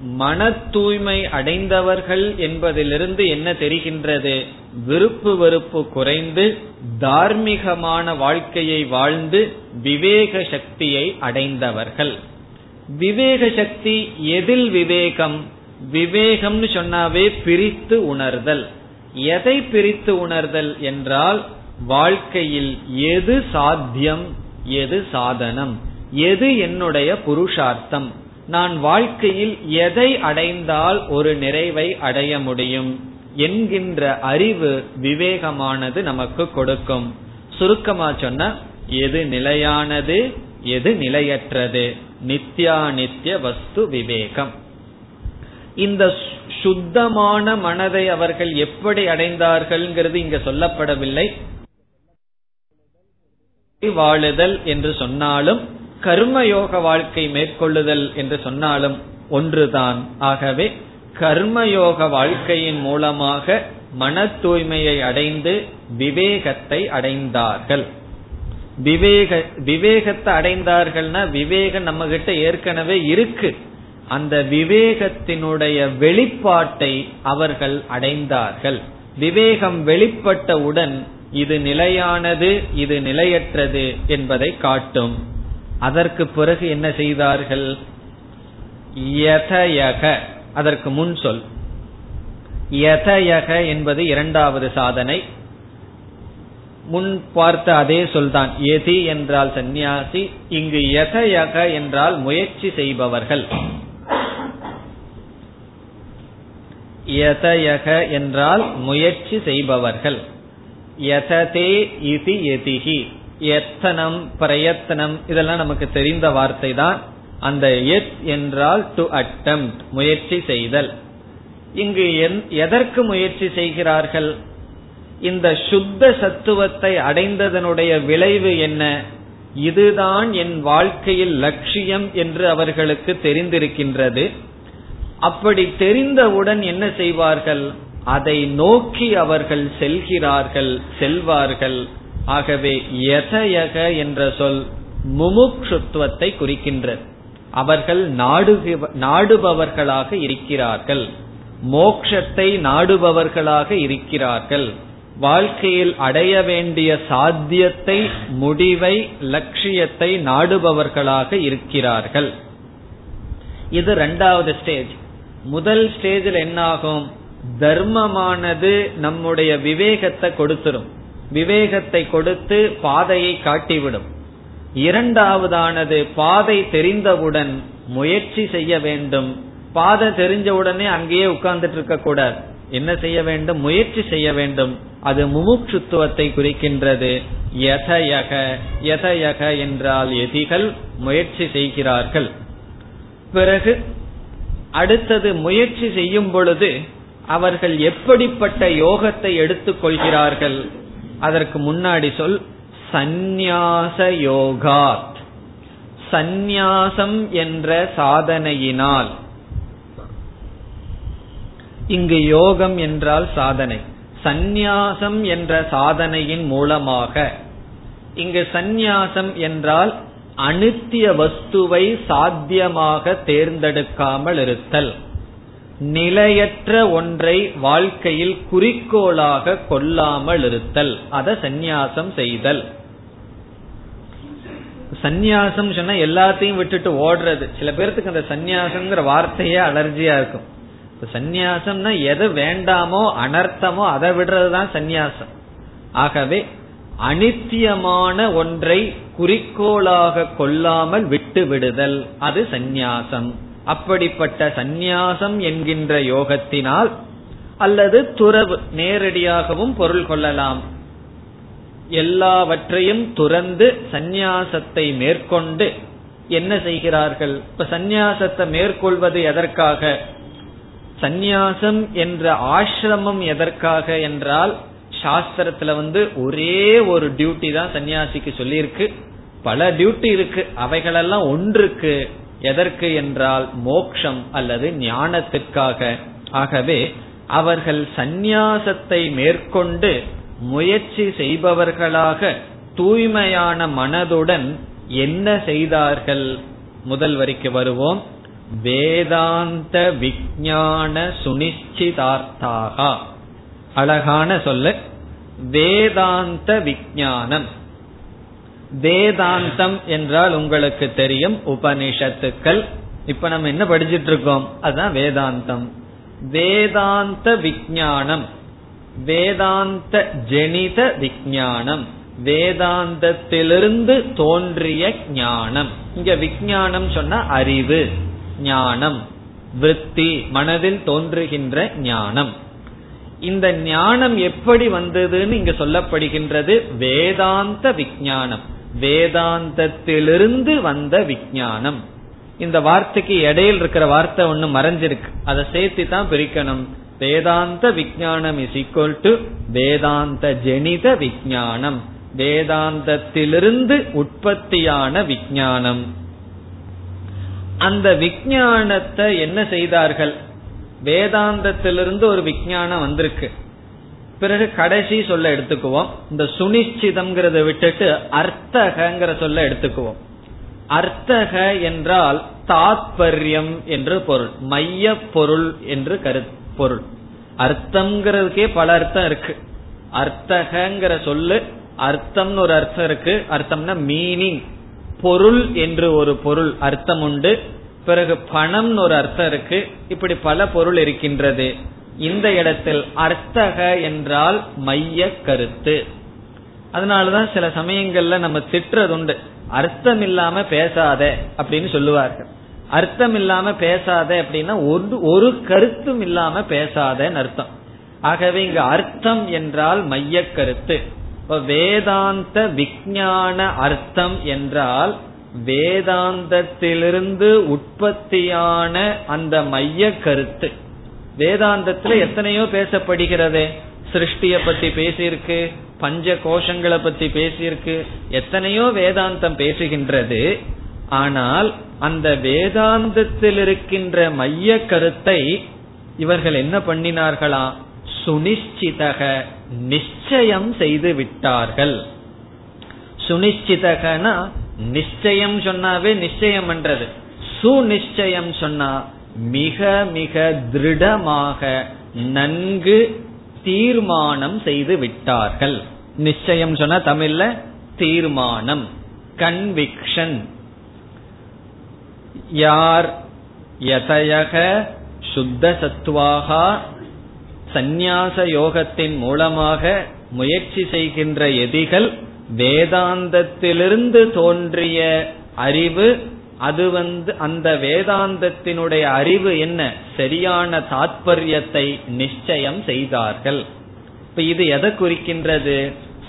மன தூய்மை அடைந்தவர்கள் என்பதிலிருந்து என்ன தெரிகின்றது? விருப்பு வெறுப்பு குறைந்து தார்மீகமான வாழ்க்கையை வாழ்ந்து விவேக சக்தியை அடைந்தவர்கள். விவேக சக்தி எதில் விவேகம்? விவேகம்னு சொன்னாவே பிரித்து உணர்தல். எதை பிரித்து உணர்தல் என்றால் வாழ்க்கையில் எது சாத்தியம்? எது சாதனம்? எது என்னுடைய புருஷார்த்தம்? நான் வாழ்க்கையில் எதை அடைந்தால் ஒரு நிறைவை அடைய முடியும் என்கின்ற அறிவு விவேகமானது நமக்கு கொடுக்கும். சுருக்கமா சொன்ன எது நிலையானது எது நிலையற்றது? நித்யா நித்திய வஸ்து விவேகம். இந்த சுத்தமான மனதை அவர்கள் எப்படி அடைந்தார்கள் இங்க சொல்லப்படவில்லை. வாழுதல் என்று சொன்னாலும் கர்மயோக வாழ்க்கை மேற்கொள்ளுதல் என்று சொன்னாலும் ஒன்றுதான். ஆகவே கர்மயோக வாழ்க்கையின் மூலமாக மன தூய்மையை அடைந்து விவேகத்தை அடைந்தார்கள். விவேக விவேகத்தை அடைந்தார்கள்னா விவேகம் நம்ம கிட்ட ஏற்கனவே இருக்கு. அந்த விவேகத்தினுடைய வெளிப்பாட்டை அவர்கள் அடைந்தார்கள். விவேகம் வெளிப்பட்டவுடன் இது நிலையானது இது நிலையற்றது என்பதை காட்டும். அதற்கு பிறகு என்ன செய்தார்கள்? யதயக. அதற்கு முன் சொல். யதயக என்பது இரண்டாவது சாதனை. முன் பார்த்த அதே சொல்தான். எதி என்றால் சந்நியாசி இங்கு யதயக என்றால் முயற்சி செய்பவர்கள். யதயக என்றால் முயற்சி செய்பவர்கள். யததே இதி எதிகி எத்தனம் பிரயத்தனம் இதெல்லாம் நமக்கு தெரிந்த வார்த்தை தான் அந்த எத் என்றால் டு அட்டம் முயற்சி செய்தல். இங்கு எதற்கு முயற்சி செய்கிறார்கள்? இந்த சுத்த சத்துவத்தை அடைந்ததனுடைய விளைவு என்ன? இதுதான் என் வாழ்க்கையில் லட்சியம் என்று அவர்களுக்கு தெரிந்திருக்கின்றது. அப்படி தெரிந்தவுடன் என்ன செய்வார்கள்? அதை நோக்கி அவர்கள் செல்கிறார்கள் செல்வார்கள். ஆகவே எதயக என்ற சொல் முமுக்ஷுத்துவத்தை குறிக்கின்றது அவர்கள் நாடுபவர்களாக இருக்கிறார்கள். மோக்ஷத்தை நாடுபவர்களாக இருக்கிறார்கள். வாழ்க்கையில் அடைய வேண்டிய சாத்தியத்தை முடிவை லட்சியத்தை நாடுபவர்களாக இருக்கிறார்கள். இது ரெண்டாவது ஸ்டேஜ். முதல் ஸ்டேஜில் என்னாகும்? தர்மமானது நம்முடைய விவேகத்தை கொடுத்துரும். விவேகத்தை கொடுத்து பாதையை காட்டிவிடும். இரண்டாவதானது பாதை தெரிந்தவுடன் முயற்சி செய்ய வேண்டும். பாதை தெரிஞ்ச உடனே அங்கேயே உட்கார்ந்துட்டு இருக்க கூடாது. என்ன செய்ய வேண்டும்? முயற்சி செய்ய வேண்டும். அது முமுட்சுத்துவத்தை குறிக்கின்றது. யதயக யதயக என்றால் எதிகள் முயற்சி செய்கிறார்கள். பிறகு அடுத்தது முயற்சி செய்யும் பொழுது அவர்கள் எப்படிப்பட்ட யோகத்தை எடுத்துக்கொள்கிறார்கள்? அதற்கு முன்னாடி சொல் சந்நியாச யோகாத். சந்நியாசம் என்ற சாதனையினால். இங்கு யோகம் என்றால் சாதனை. சந்நியாசம் என்ற சாதனையின் மூலமாக. இங்கு சந்நியாசம் என்றால் அனுத்திய வஸ்துவை சாத்தியமாக தேர்ந்தெடுக்காமல் இருத்தல். நிலையற்ற ஒன்றை வாழ்க்கையில் குறிக்கோளாக கொள்ளாமல் இருத்தல். அத சந்நியாசம் செய்தல். சந்நியாசம் சொன்னா எல்லாத்தையும் விட்டுட்டு ஓடுறது. சில பேர்த்துக்கு அந்த சந்நியாசம்ங்கிற வார்த்தையே அலர்ஜியா இருக்கும். சந்நியாசம்னா எது வேண்டாமோ அனர்த்தமோ அதை விடுறதுதான் சந்நியாசம். ஆகவே அனித்தியமான ஒன்றை குறிக்கோளாக கொள்ளாமல் விட்டு விடுதல். அது சந்நியாசம். அப்படிப்பட்ட சந்நியாசம் என்கின்ற யோகத்தினால் அல்லது துறவு நேரடியாகவும் பொருள் கொள்ளலாம். எல்லாவற்றையும் துறந்து சந்நியாசத்தை மேற்கொண்டு என்ன செய்கிறார்கள்? இப்ப சந்நியாசத்தை மேற்கொள்வது எதற்காக? சந்நியாசம் என்ற ஆசிரமம் எதற்காக என்றால் சாஸ்திரத்துல வந்து ஒரே ஒரு டியூட்டி தான் சன்னியாசிக்கு சொல்லியிருக்கு. பல டியூட்டி இருக்கு. அவைகளெல்லாம் ஒன்றுக்கு எதற்கு என்றால் மோக்ஷம் அல்லது ஞானத்துக்காக ஆகவே அவர்கள் சந்நியாசத்தை மேற்கொண்டு முயற்சி செய்பவர்களாக தூய்மையான மனதுடன் என்ன செய்தார்கள்? முதல் வரிக்கு வருவோம். வேதாந்த விஞ்ஞான சுனிச்சிதார்த்தாக. அழகான சொல்ல. வேதாந்த விஞ்ஞானம் வேதாந்தம் என்றால் உங்களுக்கு தெரியும் உபனிஷத்துக்கள். இப்ப நம்ம என்ன படிச்சிட்டு இருக்கோம் அதுதான் வேதாந்தம். வேதாந்த விஞ்ஞானம் வேதாந்த ஜெனித விஞ்ஞானம் வேதாந்தத்திலிருந்து தோன்றிய ஞானம். இங்க விஞ்ஞானம் சொன்னா அறிவு ஞானம். விற்பி மனதில் தோன்றுகின்ற ஞானம். இந்த ஞானம் எப்படி வந்ததுன்னு இங்க சொல்லப்படுகின்றது வேதாந்த விஞ்ஞானம் வேதாந்தத்திலிருந்து வந்த விஞ்ஞானம். இந்த வார்த்தைக்கு இடையில் இருக்கிற வார்த்தை ஒண்ணு மறைஞ்சிருக்கு. அதை சேர்த்து தான் பிரிக்கணும். வேதாந்த விஞ்ஞானம் இஸ் ஈக்வல் டு வேதாந்த ஜெனித விஞ்ஞானம். வேதாந்தத்திலிருந்து உற்பத்தியான விஞ்ஞானம். அந்த விஞ்ஞானத்தை என்ன செய்தார்கள்? வேதாந்தத்திலிருந்து ஒரு விஞ்ஞானம் வந்திருக்கு. பிறகு கடைசி சொல்ல எடுத்துக்குவோம். இந்த சுனிச்சிதம்ங்கிறத விட்டுட்டு அர்த்தகங்கிற சொல்ல எடுத்துக்குவோம். அர்த்தக என்றால் தாத்பரியம் என்று பொருள். மைய பொருள் என்று கரு பொருள். அர்த்தம்ங்கிறதுக்கே பல அர்த்தம் இருக்கு. அர்த்தகங்கிற சொல்லு அர்த்தம்னு ஒரு அர்த்தம் இருக்கு. அர்த்தம்னா மீனிங் பொருள் என்று ஒரு பொருள் அர்த்தம் உண்டு. பிறகு பணம்னு ஒரு அர்த்தம் இருக்கு. இப்படி பல பொருள் இருக்கின்றது. இந்த இடத்தில் அர்த்தக என்றால் மைய கருத்து. அதனாலதான் சில சமயங்கள்ல நம்ம திட்டுறது உண்டு அர்த்தம் இல்லாம பேசாத அப்படின்னு சொல்லுவார்கள். அர்த்தம் இல்லாம பேசாத அப்படின்னா ஒரு ஒரு கருத்தும் இல்லாம பேசாதன்னு அர்த்தம். ஆகவே இங்க அர்த்தம் என்றால் மைய கருத்து. வேதாந்த விஜயான அர்த்தம் என்றால் வேதாந்தத்திலிருந்து உற்பத்தியான அந்த மைய கருத்து. வேதாந்தத்துல எத்தனையோ பேசப்படுகிறது. சிருஷ்டிய பத்தி பேசியிருக்கு பஞ்ச கோஷங்களை பத்தி பேசியிருக்கு எத்தனையோ வேதாந்தம் பேசுகின்றது. ஆனால் அந்த வேதாந்தத்தில் இருக்கின்ற மைய கருத்தை இவர்கள் என்ன பண்ணினார்களா? சுனிச்சிதக நிச்சயம் செய்து விட்டார்கள். சுனிச்சிதகனா நிச்சயம் சொன்னாவே நிச்சயம் பண்றது சுநிச்சயம் சொன்னா மிக மிக திருடமாக நன்கு தீர்மானம் செய்து விட்டார்கள். நிச்சயம் சொன்ன தமிழ்ல தீர்மானம் கன்விக்ஷன் யார் யதயக சுத்த சத்துவாக சந்நியாச யோகத்தின் மூலமாக முயற்சி செய்கின்ற எதிகள் வேதாந்தத்திலிருந்து தோன்றிய அறிவு அது வந்து அந்த வேதாந்தத்தினுடைய அறிவு என்ன? சரியான தாத்பரியத்தை நிச்சயம் செய்தார்கள். இப்ப இது எதை குறிக்கின்றது?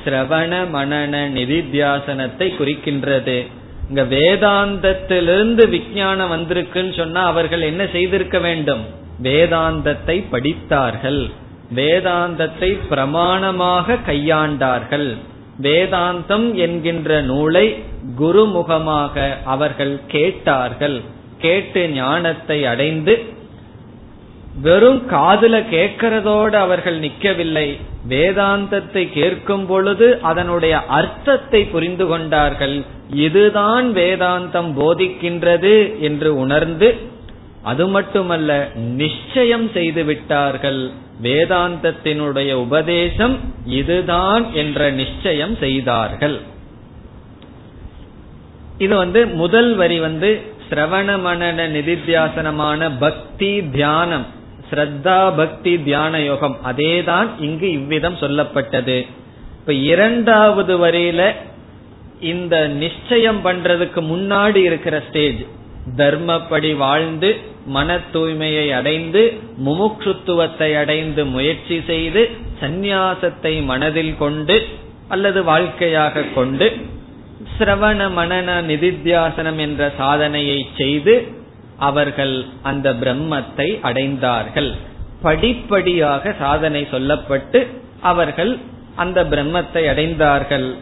சிரவண மனன நிதித்தியாசனத்தை குறிக்கின்றது. இங்க வேதாந்தத்திலிருந்து விஞ்ஞானம் வந்திருக்குன்னு சொன்னா அவர்கள் என்ன செய்திருக்க வேண்டும்? வேதாந்தத்தை படித்தார்கள். வேதாந்தத்தை பிரமாணமாக கையாண்டார்கள். வேதாந்தம் என்கின்ற நூலை குருமுகமாக அவர்கள் கேட்டார்கள். கேட்டு ஞானத்தை அடைந்து வெறும் காதுல கேட்கறதோடு அவர்கள் நிற்கவில்லை. வேதாந்தத்தை கேட்கும் பொழுது அதனுடைய அர்த்தத்தை புரிந்து கொண்டார்கள். இதுதான் வேதாந்தம் போதிக்கின்றது என்று உணர்ந்து அது மட்டுமல்ல நிச்சயம் செய்து விட்டார்கள். வேதாந்தத்தினுடைய உபதேசம் இதுதான் என்ற நிச்சயம் செய்தார்கள். இது வந்து முதல் வரி வந்து சிரவண மனன நிதித்தியாசனமான பக்தி தியானம் ஸ்ரத்தா பக்தி தியான யோகம் அதேதான் இங்கு இவ்விதம் சொல்லப்பட்டது. இப்ப இரண்டாவது வரையில இந்த நிச்சயம் பண்றதுக்கு முன்னாடி இருக்கிற ஸ்டேஜ் தர்மப்படி வாழ்ந்து மன தூய்மையை அடைந்து முமுட்சுத்துவத்தை அடைந்து முயற்சி செய்து சந்நியாசத்தை மனதில் கொண்டு அல்லது வாழ்க்கையாக கொண்டு சிரவண மனன நிதித்தியாசனம் என்ற சாதனையை செய்து அவர்கள் அந்த பிரம்மத்தை அடைந்தார்கள். படிப்படியாக சாதனை சொல்லப்பட்டு அவர்கள் அந்த பிரம்மத்தை அடைந்தார்கள்.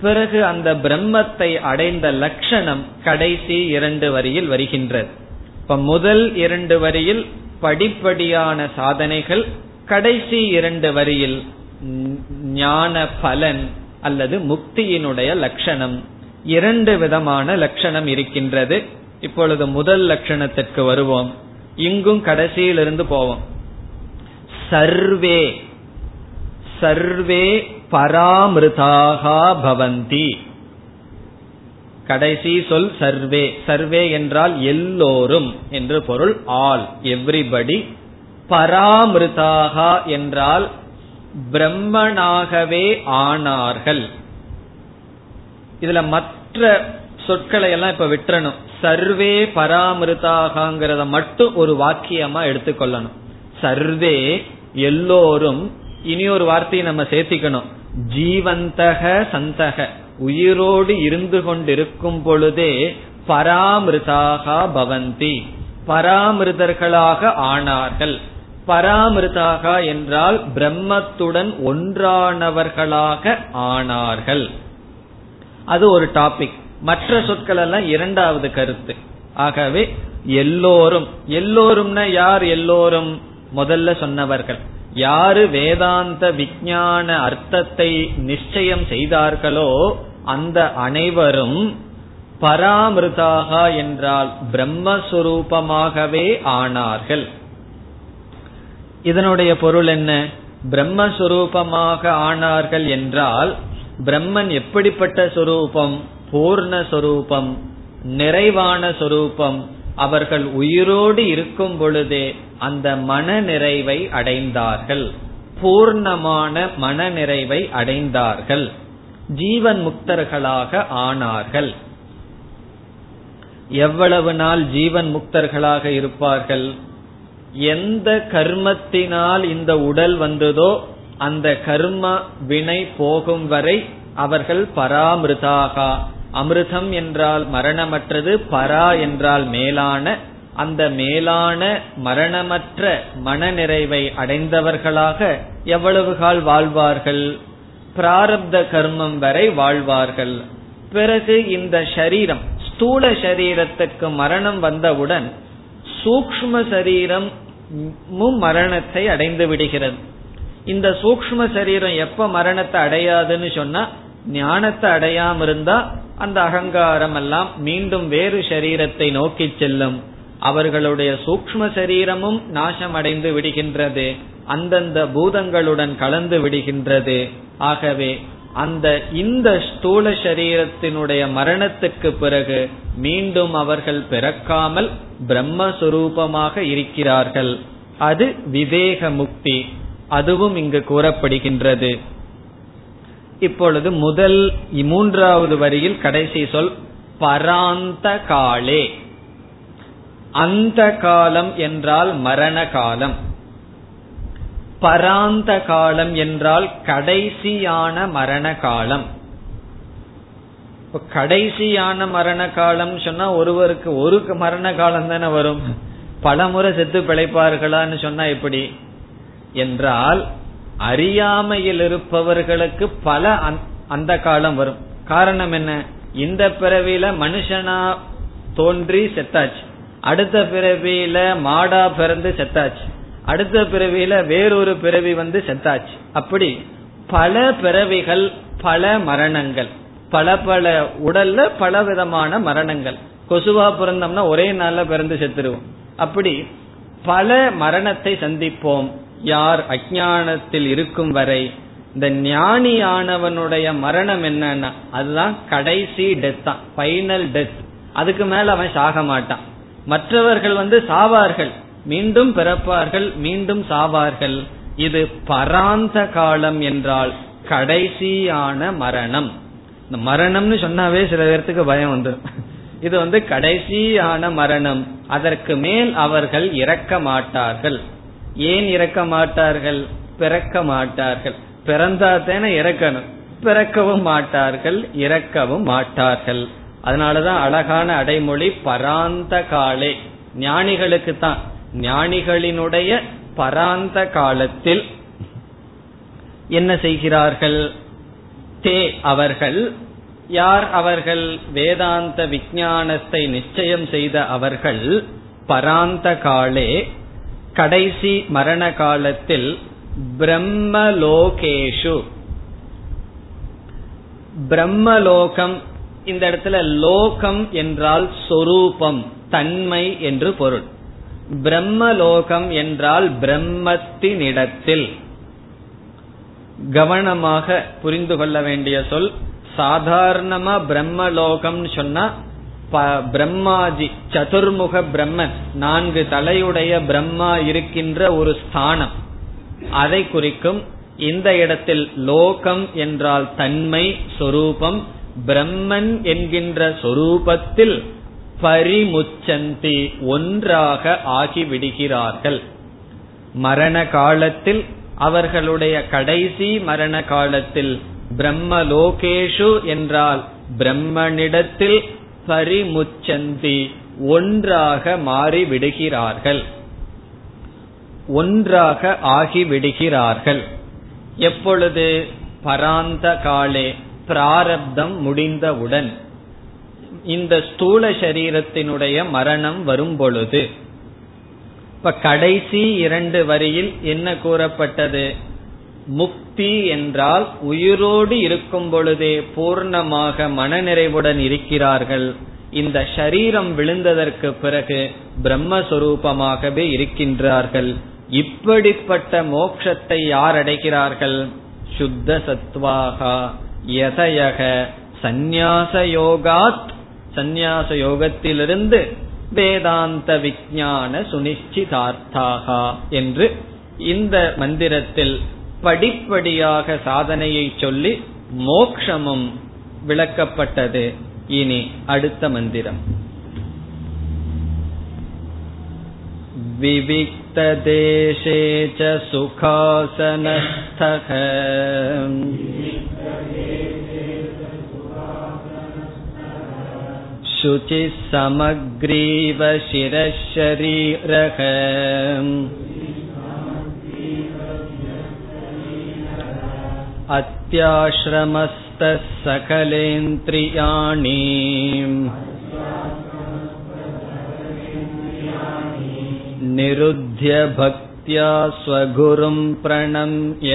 பிறகு அந்த பிரம்மத்தை அடைந்த லட்சணம் கடைசி இரண்டு வரியில் வருகின்றது. இப்ப முதல் இரண்டு வரியில் படிப்படியான சாதனைகள் கடைசி இரண்டு வரியில் ஞான பலன் அல்லது முக்தியினுடைய லட்சணம். இரண்டு விதமான லட்சணம் இருக்கின்றது. இப்பொழுது முதல் லட்சணத்திற்கு வருவோம். இங்கும் கடைசியிலிருந்து போவோம். சர்வே சர்வே பராமிருதாகா பவந்தி. கடைசி சொல் சர்வே. சர்வே என்றால் எல்லோரும் என்று பொருள் ஆல். எவ்ரிபடி? பராமிருதாகா என்றால் பிரம்மனாகவே ஆனார்கள். இதுல மற்ற சொற்களை எல்லாம் இப்ப விட்டுறணும். சர்வே பராமிருதாகங்கிறத மட்டும் ஒரு வாக்கியமா எடுத்துக்கொள்ளணும். சர்வே எல்லோரும் இனி ஒரு வார்த்தையை நம்ம சேர்த்திக்கணும். ஜீவந்தக சந்தக. உயிரோடு இருந்து கொண்டிருக்கும் பொழுதே பராமிருதாக பவந்தி. பராமிருதர்களாக ஆனார்கள். பராமிருதாக என்றால் பிரம்மத்துடன் ஒன்றானவர்களாக ஆனார்கள். அது ஒரு டாபிக் மற்ற சொற்கள் எல்லாம் இரண்டாவது கருத்து. ஆகவே எல்லோரும் எல்லோரும்னா யார் எல்லோரும்? முதல்ல சொன்னவர்கள். யாரு வேதாந்த விஞ்ஞான அர்த்தத்தை நிச்சயம் செய்தார்களோ அந்த அனைவரும் பராமிருதாக என்றால் பிரம்மஸ்வரூபமாகவே ஆனார்கள். இதனுடைய பொருள் என்ன? பிரம்மஸ்வரூபமாக ஆனார்கள் என்றால் பிரம்மன் எப்படிப்பட்ட சொரூபம்? பூர்ண சொரூபம் நிறைவான சொரூபம் அவர்கள் உயிரோடு இருக்கும் பொழுதே அந்த மன நிறைவை அடைந்தார்கள். பூர்ணமான மன நிறைவை அடைந்தார்கள். ஜீவன் முக்தர்களாக ஆனார்கள். எவ்வளவு நாள் ஜீவன் முக்தர்களாக இருப்பார்கள்? எந்த கர்மத்தினால் இந்த உடல் வந்ததோ அந்த கர்ம வினை போகும் வரை அவர்கள் பராமிருதாகா அமிர்தம் என்றால் மரணமற்றது பரா என்றால் மேலான அந்த மேலான மரணமற்ற மனநிறைவை அடைந்தவர்களாக எவ்வளவு கால் வாழ்வார்கள்? பிராரப்த கர்மம் வரை வாழ்வார்கள். பிறகு இந்த சரீரம் ஸ்தூல சரீரத்துக்கு மரணம் வந்தவுடன் சூக்ம சரீரம் மரணத்தை அடைந்து விடுகிறது. இந்த சூக்ம சரீரம் எப்ப மரணத்தை அடையாதுன்னு சொன்னா ஞானத்தை அடையாம இருந்தா அந்த அகங்காரம் எல்லாம் மீண்டும் வேறு சரீரத்தை நோக்கி செல்லும். அவர்களுடைய சூக்ம சரீரமும் நாசமடைந்து விடுகின்றது. அந்தந்த பூதங்களுடன் கலந்து விடுகின்றது. ஆகவே அந்த இந்த ஸ்தூல சரீரத்தினுடைய மரணத்துக்கு பிறகு மீண்டும் அவர்கள் பிறக்காமல் பிரம்மஸ்வரூபமாக இருக்கிறார்கள். அது விவேக முக்தி அதுவும் இங்கு கூறப்படுகின்றது. இப்பொழுது முதல் மூன்றாவது வரியில் கடைசி சொல் பராந்த காலே. அந்த காலம் என்றால் மரண காலம். பராந்த காலம் என்றால் கடைசியான மரண காலம். கடைசியான மரண காலம் சொன்னா ஒருவருக்கு ஒரு மரண காலம் தானே வரும். பலமுறை செத்து பிழைப்பார்களான்னு சொன்னா எப்படி? என்றால் அறியாமையில் இருப்பவர்களுக்கு பல அந்த காலம் வரும். காரணம் என்ன? இந்த பிறவியில மனுஷனா தோன்றி செத்தாச்சு. அடுத்த பிறவியில மாடா பிறந்து செத்தாச்சு. அடுத்த பிறவியில வேறொரு பிறவி வந்து செத்தாச்சு. அப்படி பல பிறவிகள் பல மரணங்கள். பல பல உடல்ல பல விதமான மரணங்கள். கொசுவா பிறந்தோம்னா ஒரே நாள்ல பிறந்து செத்துருவோம். அப்படி பல மரணத்தை சந்திப்போம். யார் அஜானத்தில் இருக்கும் வரை இந்த ஞானி ஆனவனுடைய மரணம் என்னன்னா அதுதான் கடைசி டெத் தான் பைனல் டெத் அதுக்கு மேல அவன் சாக மாட்டான். மற்றவர்கள் வந்து சாவார்கள் மீண்டும் பிறப்பார்கள் மீண்டும் சாவார்கள். இது பராந்த காலம் என்றால் கடைசியான மரணம். இந்த மரணம்னு சொன்னாவே சில பேர்த்துக்கு பயம் வந்துடும் இது வந்து கடைசியான மரணம். அதற்கு மேல் அவர்கள் இறக்க மாட்டார்கள். ஏன் இறக்க மாட்டார்கள்? பிறக்க மாட்டார்கள். பிறந்தா தானே இறக்கணும். பிறக்கவும் மாட்டார்கள் இறக்கவும் மாட்டார்கள். அதனாலதான் அழகான அடைமொழி பராந்த காலே. ஞானிகளுக்கு தான். ஞானிகளினுடைய பராந்த காலத்தில் என்ன செய்கிறார்கள்? தே அவர்கள் யார் அவர்கள்? வேதாந்த விஞ்ஞானத்தை நிச்சயம் செய்த அவர்கள் பராந்த காலே கடைசி மரண காலத்தில் பிரம்மலோகேஷு. பிரம்மலோகம் இந்த இடத்துல லோகம் என்றால் சொரூபம் தன்மை என்று பொருள். பிரம்மலோகம் என்றால் பிரம்மத்தினிடத்தில் கவனமாக புரிந்து கொள்ள வேண்டிய சொல் சாதாரணமா பிரம்மலோகம் சொன்னா பிரம்மாஜி சதுர்முக பிரம்மன் நான்கு தலையுடைய பிரம்மா இருக்கின்ற ஒரு ஸ்தானம். அதை குறிக்கும் இந்த இடத்தில் லோகம் என்றால் தன்மை சொரூபம் பிரம்மன் என்கின்ற சொரூபத்தில் பரிமுச்சந்தி ஒன்றாக ஆகிவிடுகிறார்கள். மரண காலத்தில் அவர்களுடைய கடைசி மரண காலத்தில் பிரம்மலோகேஷு என்றால் பிரம்மனிடத்தில் பரிமுச்சந்தி ஒன்றாக மாறிவிடுகிறார்கள். ஒன்றாக ஆகிவிடுகிறார்கள். எப்பொழுது? பராந்த காலே பிராரப்தம் முடிந்தவுடன். இந்த ஸ்தூல சரீரத்தினுடைய மரணம் வரும் பொழுது இப்ப கடைசி இரண்டு வரியில் என்ன கூறப்பட்டது? முக்தி என்றால் உயிரோடு இருக்கும் பொழுதே பூர்ணமாக மனநிறைவுடன் இருக்கிறார்கள். இந்த சரீரம் விழுந்ததற்கு பிறகு பிரம்மஸ்வரூபமாகவே இருக்கின்றார்கள். இப்படிப்பட்ட மோட்சத்தை யார் அடைகிறார்கள்? சுத்த சத்வாகா யதயக சந்நியாச யோகாத். சந்நியாச யோகத்திலிருந்து வேதாந்த விஜான சுனிச்சிதார்த்தாகா என்று இந்த மந்திரத்தில் படிப்படியாக சாதனையை சொல்லி மோக்ஷமும் விளக்கப்பட்டது இனி அடுத்த மந்திரம் विविक्तदेशे च सुखासनस्थः शुचिः समग्रीव शिरशरीरः अत्याश्रमस्तः सकलेन्द्रियाणि निरुध्य भक्त्या स्वगुरुं प्रणम्य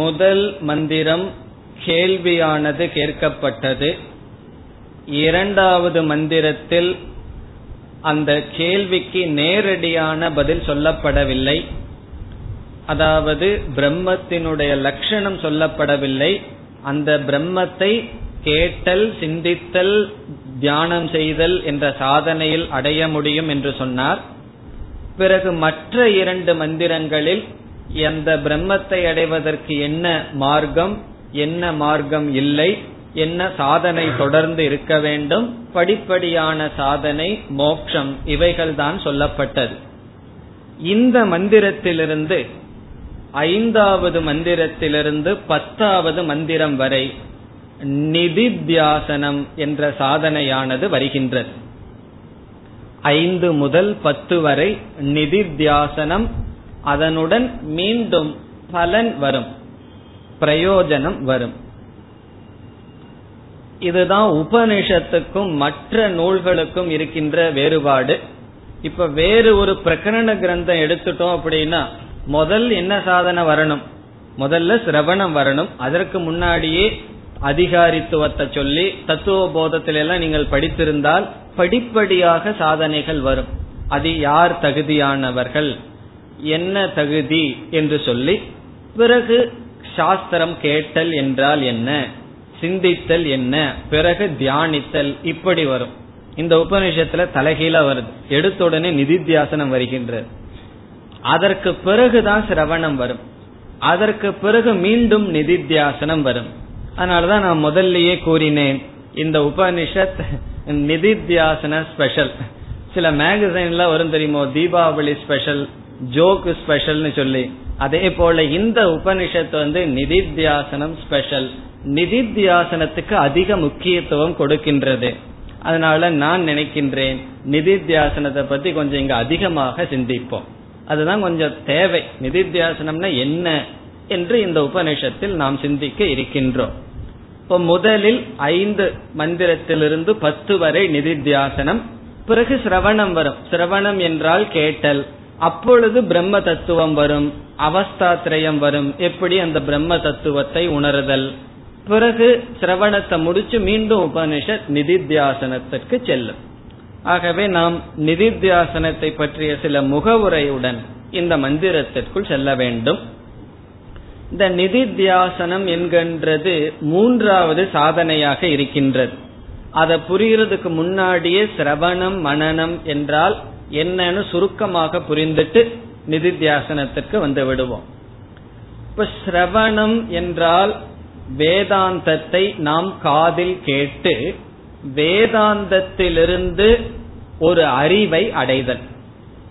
முதல் மந்திரம் கேள்வியானது கேட்கப்பட்டது இரண்டாவது மந்திரத்தில் அந்த கேள்விக்கு நேரடியான பதில் சொல்லப்படவில்லை. அதாவது பிரம்மத்தினுடைய லட்சணம் சொல்லப்படவில்லை. அந்த பிரம்மத்தை கேட்டல் சிந்தித்தல் தியானம் செய்தல் என்ற சாதனையில் அடைய முடியும் என்று சொன்னார். பிறகு மற்ற இரண்டு மந்திரங்களில் அந்த பிரம்மத்தை அடைவதற்கு என்ன மார்க்கம் என்ன மார்க்கம் இல்லை. என்ன சாதனை தொடர்ந்து இருக்க வேண்டும்? படிப்படியான சாதனை மோக்ஷம் இவைகள்தான் சொல்லப்பட்டது. இந்த மந்திரத்திலிருந்து ஐந்தாவது மந்திரத்திலிருந்து பத்தாவது மந்திரம் வரை நிதித்தியாசனம் என்ற சாதனையானது வருகின்றது. ஐந்து முதல் பத்து வரை நிதித்தியாசனம் அதனுடன் மீண்டும் பலன் வரும் பிரயோஜனம் வரும். இதுதான் உபனிஷத்துக்கும் மற்ற நூல்களுக்கும் இருக்கின்ற வேறுபாடு. இப்ப வேறு ஒரு பிரகரண கிரந்தம் எடுத்துட்டோம் அப்படின்னா முதல் என்ன சாதனை வரணும்? முதல்ல சிரவணம் வரணும். அதற்கு முன்னாடியே அதிகாரித்துவத்தை சொல்லி தத்துவ போதத்தில எல்லாம் நீங்கள் படித்திருந்தால் படிப்படியாக சாதனைகள் வரும். அது யார் தகுதியானவர்கள்? என்ன தகுதி? என்று சொல்லி பிறகு சாஸ்திரம் கேட்டல் என்றால் என்ன? சிந்தித்தல் என்ன? பிறகு தியானித்தல். இப்படி வரும். இந்த உபநிஷத்துல தலைகீழ வருது. எடுத்த உடனே நிதித்தியாசனம் வருகின்றது. அதற்கு பிறகுதான் சிரவணம் வரும். அதற்கு பிறகு மீண்டும் நிதித்தியாசனம் வரும். அதனாலதான் நான் முதல்லயே கூறினேன் இந்த உபனிஷத் நிதித்தியாசன ஸ்பெஷல் சில மேகசைன்ல வரும் தெரியுமோ? தீபாவளி ஸ்பெஷல் ஜோக்கு ஸ்பெஷல்னு சொல்லி. அதே போல இந்த உபனிஷத்து வந்து நிதித்தியாசனம் ஸ்பெஷல் நிதித்தியாசனத்துக்கு அதிக முக்கியத்துவம் கொடுக்கின்றது. அதனால நான் நினைக்கின்றேன் நிதித்தியாசனத்தை பத்தி கொஞ்சம் இங்க அதிகமாக சிந்திப்போம். அதுதான் கொஞ்சம் தேவை. நிதித்தியாசனம்னா என்ன என்று இந்த உபநிஷத்தில் நாம் சிந்திக்க இருக்கின்றோம். இப்போ முதலில் ஐந்து மந்திரத்திலிருந்து பத்து வரை நிதித்தியாசனம் பிறகு சிரவணம் வரும். சிரவணம் என்றால் கேட்டல். அப்பொழுது பிரம்ம தத்துவம் வரும் அவஸ்தாத்திரயம் வரும். எப்படி அந்த பிரம்ம தத்துவத்தை உணருதல்? பிறகு சிரவணத்தை முடிச்சு மீண்டும் உபனிஷத் நிதித்தியாசனத்திற்கு செல்லும். ஆகவே நாம் நிதித்தியாசனத்தை பற்றிய சில முகவுரையுடன் இந்த மந்திரத்திற்குள் செல்ல வேண்டும். இந்த நிதித்தியாசனம் என்கின்றது மூன்றாவது சாதனையாக இருக்கின்றது. அதை புரிகிறதுக்கு முன்னாடியே சிரவணம் மனநம் என்றால் என்னன்னு சுருக்கமாக புரிந்துட்டு நிதித்தியாசனத்திற்கு வந்து விடுவோம். இப்ப சிரவணம் என்றால் வேதாந்தத்தை நாம் காதில் கேட்டு வேதாந்தத்திலிருந்து ஒரு அறிவை அடைதல்.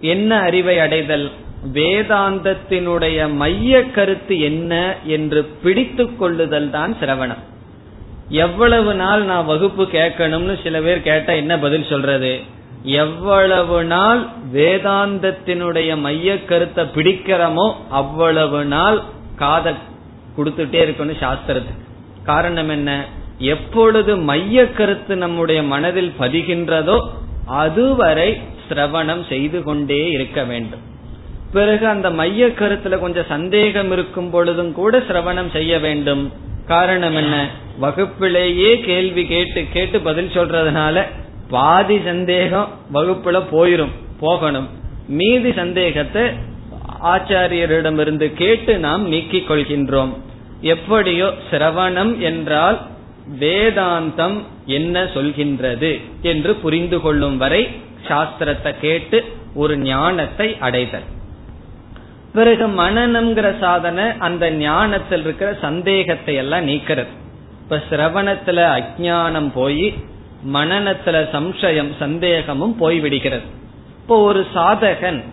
என்ன அறிவை அடைதல்? வேதாந்தத்தினுடைய மைய கருத்து என்ன என்று பிடித்து கொள்ளுதல் தான் சிரவணம். எவ்வளவு நாள் நான் வகுப்பு கேட்கணும்னு சில பேர் கேட்டா என்ன பதில் சொல்றது? எவ்வளவு நாள் வேதாந்தத்தினுடைய மைய கருத்தை பிடிக்கிறோமோ அவ்வளவு நாள் காதல். கொடுத்துட்டே இருக்கணும் சாஸ்திரத்துக்கு. காரணம் என்ன? எப்பொழுது மைய கருத்து நம்முடைய மனதில் பதிகின்றதோ அதுவரை சிரவணம் செய்து கொண்டே இருக்க வேண்டும். பிறகு அந்த மைய கருத்துல கொஞ்சம் சந்தேகம் இருக்கும் பொழுதும் கூட சிரவணம் செய்ய வேண்டும். காரணம் என்ன? வகுப்பிலேயே கேள்வி கேட்டு கேட்டு பதில் சொல்றதுனால பாதி சந்தேகம் வகுப்புல போயிரும் போகணும். மீதி சந்தேகத்தை ஆச்சாரியரிடமிருந்து கேட்டு நாம் நீக்கிக் கொள்கின்றோம் எப்படியோ சிரவணம் என்றால் வேதாந்தம் என்ன சொல்கின்றது என்று புரிந்து கொள்ளும் வரை சாஸ்திரத்தை கேட்டு ஒரு ஞானத்தை அடைதல். பிறகு மனநம்ங்கிற சாதனை அந்த ஞானத்தில் இருக்கிற சந்தேகத்தை எல்லாம் நீக்கிறது. இப்ப சிரவணத்துல அஜானம் போய் மனநத்துல சம்சயம் சந்தேகமும் போய்விடுகிறது. இப்போ ஒரு சாதகன்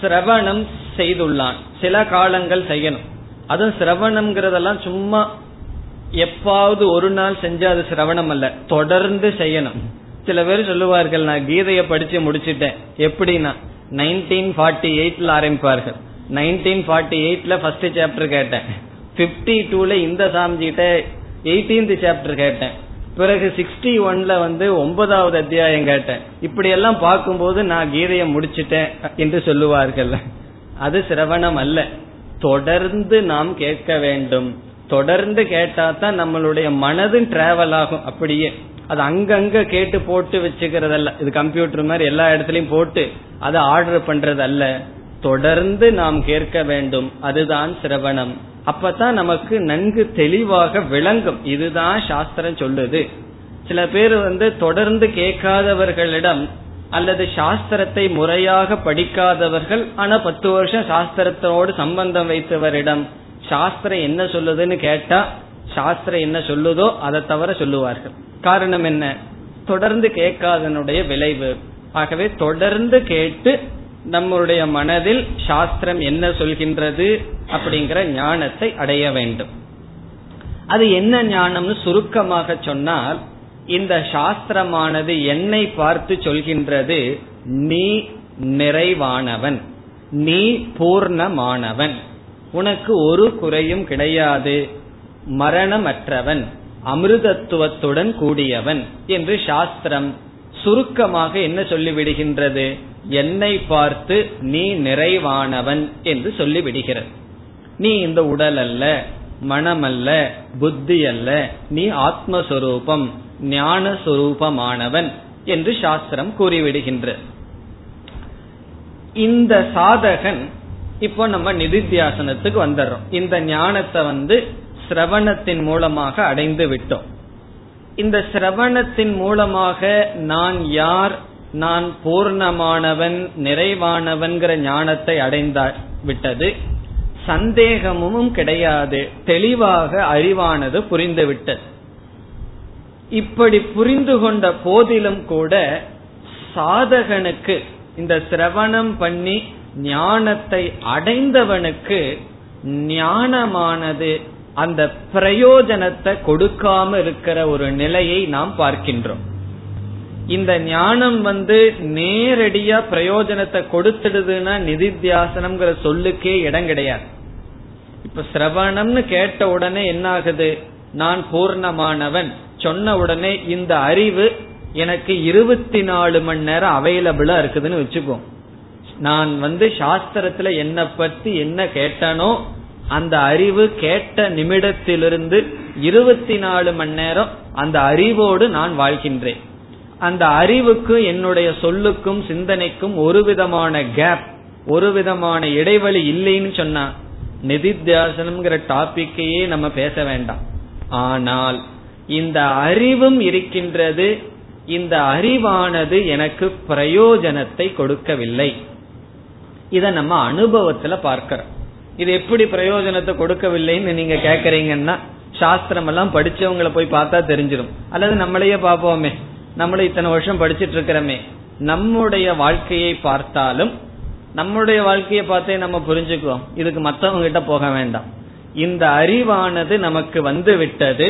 சிரவணம் செய்துள்ளான். சில காலங்கள் செய்யணும். அதுவும் சிரவணம்ங்கிறதெல்லாம் சும்மா எப்பாவது ஒரு நாள் செஞ்சா அது சிரவணம் அல்ல. தொடர்ந்து செய்யணும். சில பேர் சொல்லுவார்கள் நான் கீதையை படிச்சு முடிச்சிட்டேன். எப்படின்னா நைன்டீன் ஃபார்ட்டி எயிட்ல ஆரம்பிப்பார்கள். நைன்டீன் ஃபார்ட்டி எயிட்ல ஃபர்ஸ்ட் சாப்டர் கேட்டேன். பிப்டி டூல இந்த சாமிஜிட்ட எயிட்டீன்த் சாப்டர் கேட்டேன். பிறகு சிக்ஸ்டி ஒன்ல வந்து ஒன்பதாவது அத்தியாயம் கேட்டேன். இப்படி எல்லாம் பார்க்கும்போது நான் கீதையை முடிச்சிட்டேன் என்று சொல்லுவார்கள். அது சிரவணம் அல்ல தொடர்ந்து நாம் கேட்க வேண்டும். தொடர்ந்து கேட்டா தான் நம்மளுடைய மனதும் டிராவல் ஆகும் அப்படியே. அது அங்கங்க கேட்டு போட்டு வச்சுக்கிறதல்ல. இது கம்ப்யூட்டர் மாதிரி எல்லா இடத்துலயும் போட்டு அதை ஆர்டர் பண்றது அல்ல தொடர்ந்து நாம் கேட்க வேண்டும். அதுதான் சிரவணம். அப்பதான் நமக்கு நன்கு தெளிவாக விளங்கும். இதுதான் சாஸ்திரம் சொல்லுது. சில பேர் வந்து தொடர்ந்து கேட்காதவர்களிடம் அல்லது சாஸ்திரத்தை முறையாக படிக்காதவர்கள் ஆனா பத்து வருஷம் சாஸ்திரத்தோடு சம்பந்தம் வைத்தவரிடம் சாஸ்திரம் என்ன சொல்லுதுன்னு கேட்டா சாஸ்திரம் என்ன சொல்லுதோ அதை தவிர சொல்லுவார்கள். காரணம் என்ன? தொடர்ந்து கேட்காதனுடைய விளைவு. ஆகவே தொடர்ந்து கேட்டு நம்முடைய மனதில் சாஸ்திரம் என்ன சொல்கின்றது அப்படிங்கிற ஞானத்தை அடைய வேண்டும். அது என்ன ஞானம்னு சுருக்கமாக சொன்னால் இந்த சாஸ்திரமானது என்னை பார்த்து சொல்கின்றது நீ நிறைவானவன். நீ பூர்ணமானவன். உனக்கு ஒரு குறையும் கிடையாது. மரணமற்றவன். அமிர்தத்துவத்துடன் கூடியவன். என்று சாஸ்திரம் சுருக்கமாக என்ன சொல்லிவிடுகின்றது? என்னை பார்த்து நீ நிறைவானவன் என்று சொல்லிவிடுகிறது. நீ இந்த உடல் அல்ல மனம் அல்ல புத்தி அல்ல நீ ஆத்மஸ்வரூபம். ஞானஸ்வரூபமானவன் என்று சாஸ்திரம் கூறிவிடுகின்ற. இந்த சாதகன் இப்போ நம்ம நிதித்தியாசனத்துக்கு வந்துடுறோம் இந்த ஞானத்தை வந்து சிரவணத்தின் மூலமாக அடைந்து விட்டோம். இந்த சிரவணத்தின் மூலமாக நான் யார் நான் பூர்ணமானவன் நிறைவானவன்கிற ஞானத்தை அடைந்த விட்டது. சந்தேகமும் கிடையாது தெளிவாக அறிவானது புரிந்துவிட்டது இப்படி புரிந்து கொண்ட போதிலும் கூட சாதகனுக்கு இந்த சிரவணம் பண்ணி ஞானத்தை அடைந்தவனுக்கு ஞானமானது அந்த பிரயோஜனத்தை கொடுக்காம இருக்கிற ஒரு நிலையை நாம் பார்க்கின்றோம். இந்த ஞானம் வந்து நேரடியா பிரயோஜனத்தை கொடுத்துடுதுன்னா நிதித்தியாசனம்ங்கிற சொல்லுக்கே இடம் கிடையாது. இப்ப சிரவணம்னு கேட்ட உடனே என்ன ஆகுது நான் பூர்ணமானவன். சொன்ன உடனே இந்த அறிவு எனக்கு இருபத்தி நாலு மணி நேரம் அவைலபிளா இருக்குதுன்னு வச்சுக்கோ. நான் வந்து சாஸ்திரத்துல என்ன பத்தி என்ன கேட்டனோ அந்த அறிவு கேட்ட நிமிடத்திலிருந்து இருபத்தி நாலு மணி நேரம் அந்த அறிவோடு நான் வாழ்கின்றேன். அந்த அறிவுக்கு என்னுடைய சொல்லுக்கும் சிந்தனைக்கும் ஒரு விதமான கேப் ஒரு விதமான இடைவெளி இல்லைன்னு சொன்னா நிதித்தியாசனம்ங்கிற டாபிக்கையே நம்ம பேச வேண்டாம். ஆனால் இந்த அறிவும் இருக்கின்றது இந்த அறிவானது எனக்கு பிரயோஜனத்தை கொடுக்கவில்லை. இத நம்ம அனுபவத்துல பார்க்கிறோம். இது எப்படி பிரயோஜனத்தை கொடுக்கவில்லைன்னு நீங்க கேக்குறீங்கன்னா சாஸ்திரம் எல்லாம் படிச்சவங்களை போய் பார்த்தா தெரிஞ்சிடும் அல்லது நம்மளையே பார்ப்போமே. நம்மள இத்தனை வருஷம் படிச்சிட்டு இருக்கிறோமே நம்முடைய வாழ்க்கையை பார்த்தாலும் நம்முடைய வாழ்க்கையை பார்த்தே நம்ம புரிஞ்சுக்குவோம். இதுக்கு மத்தவங்க கிட்ட போக வேண்டாம். இந்த அறிவானது நமக்கு வந்து விட்டது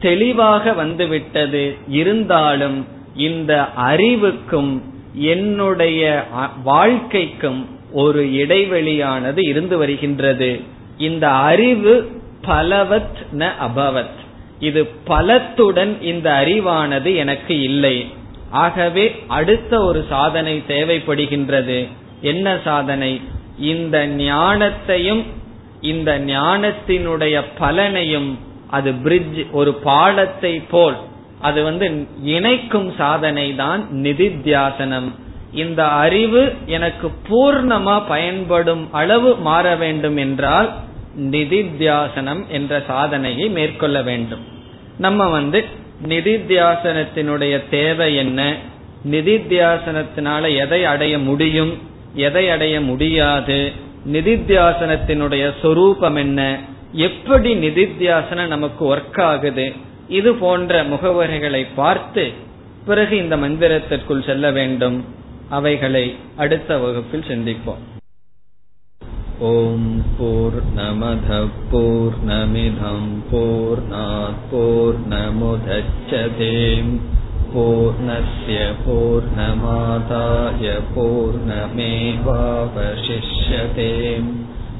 தெளிவாக வந்துவிட்டது. இருந்தாலும் இந்த அறிவுக்கும் என்னுடைய வாழ்க்கைக்கும் ஒரு இடைவெளியானது இருந்து வருகின்றது. இந்த அறிவு பலவத் ந அபவத். இது பலத்துடன் இந்த அறிவானது எனக்கு இல்லை. ஆகவே அடுத்த ஒரு சாதனை தேவைப்படுகின்றது. என்ன சாதனை? இந்த ஞானத்தையும் இந்த ஞானத்தினுடைய பலனையும் அது பிரிட்ஜ் ஒரு பாலத்தை போல். அது வந்து இணைக்கும் சாதனை தான் நிதித்தியாசனம். இந்த அறிவு எனக்கு பூர்ணமா பயன்படும் அளவு மாற வேண்டும் என்றால் நிதித்தியாசனம் என்ற சாதனையை மேற்கொள்ள வேண்டும். நம்ம வந்து நிதித்தியாசனத்தினுடைய தேவை என்ன? நிதித்தியாசனத்தினால எதை அடைய முடியும்? எதை அடைய முடியாது? நிதித்தியாசனத்தினுடைய சொரூபம் என்ன? எப்படி நிதித்தியாசனம் நமக்கு ஒர்க் ஆகுது? இது போன்ற முகவரிகளை பார்த்து பிறகு இந்த மந்திரத்திற்குள் செல்ல வேண்டும். அவைகளை அடுத்த வகுப்பில் சிந்திப்போம். ஓம் போர் நமத போர் நமிதம்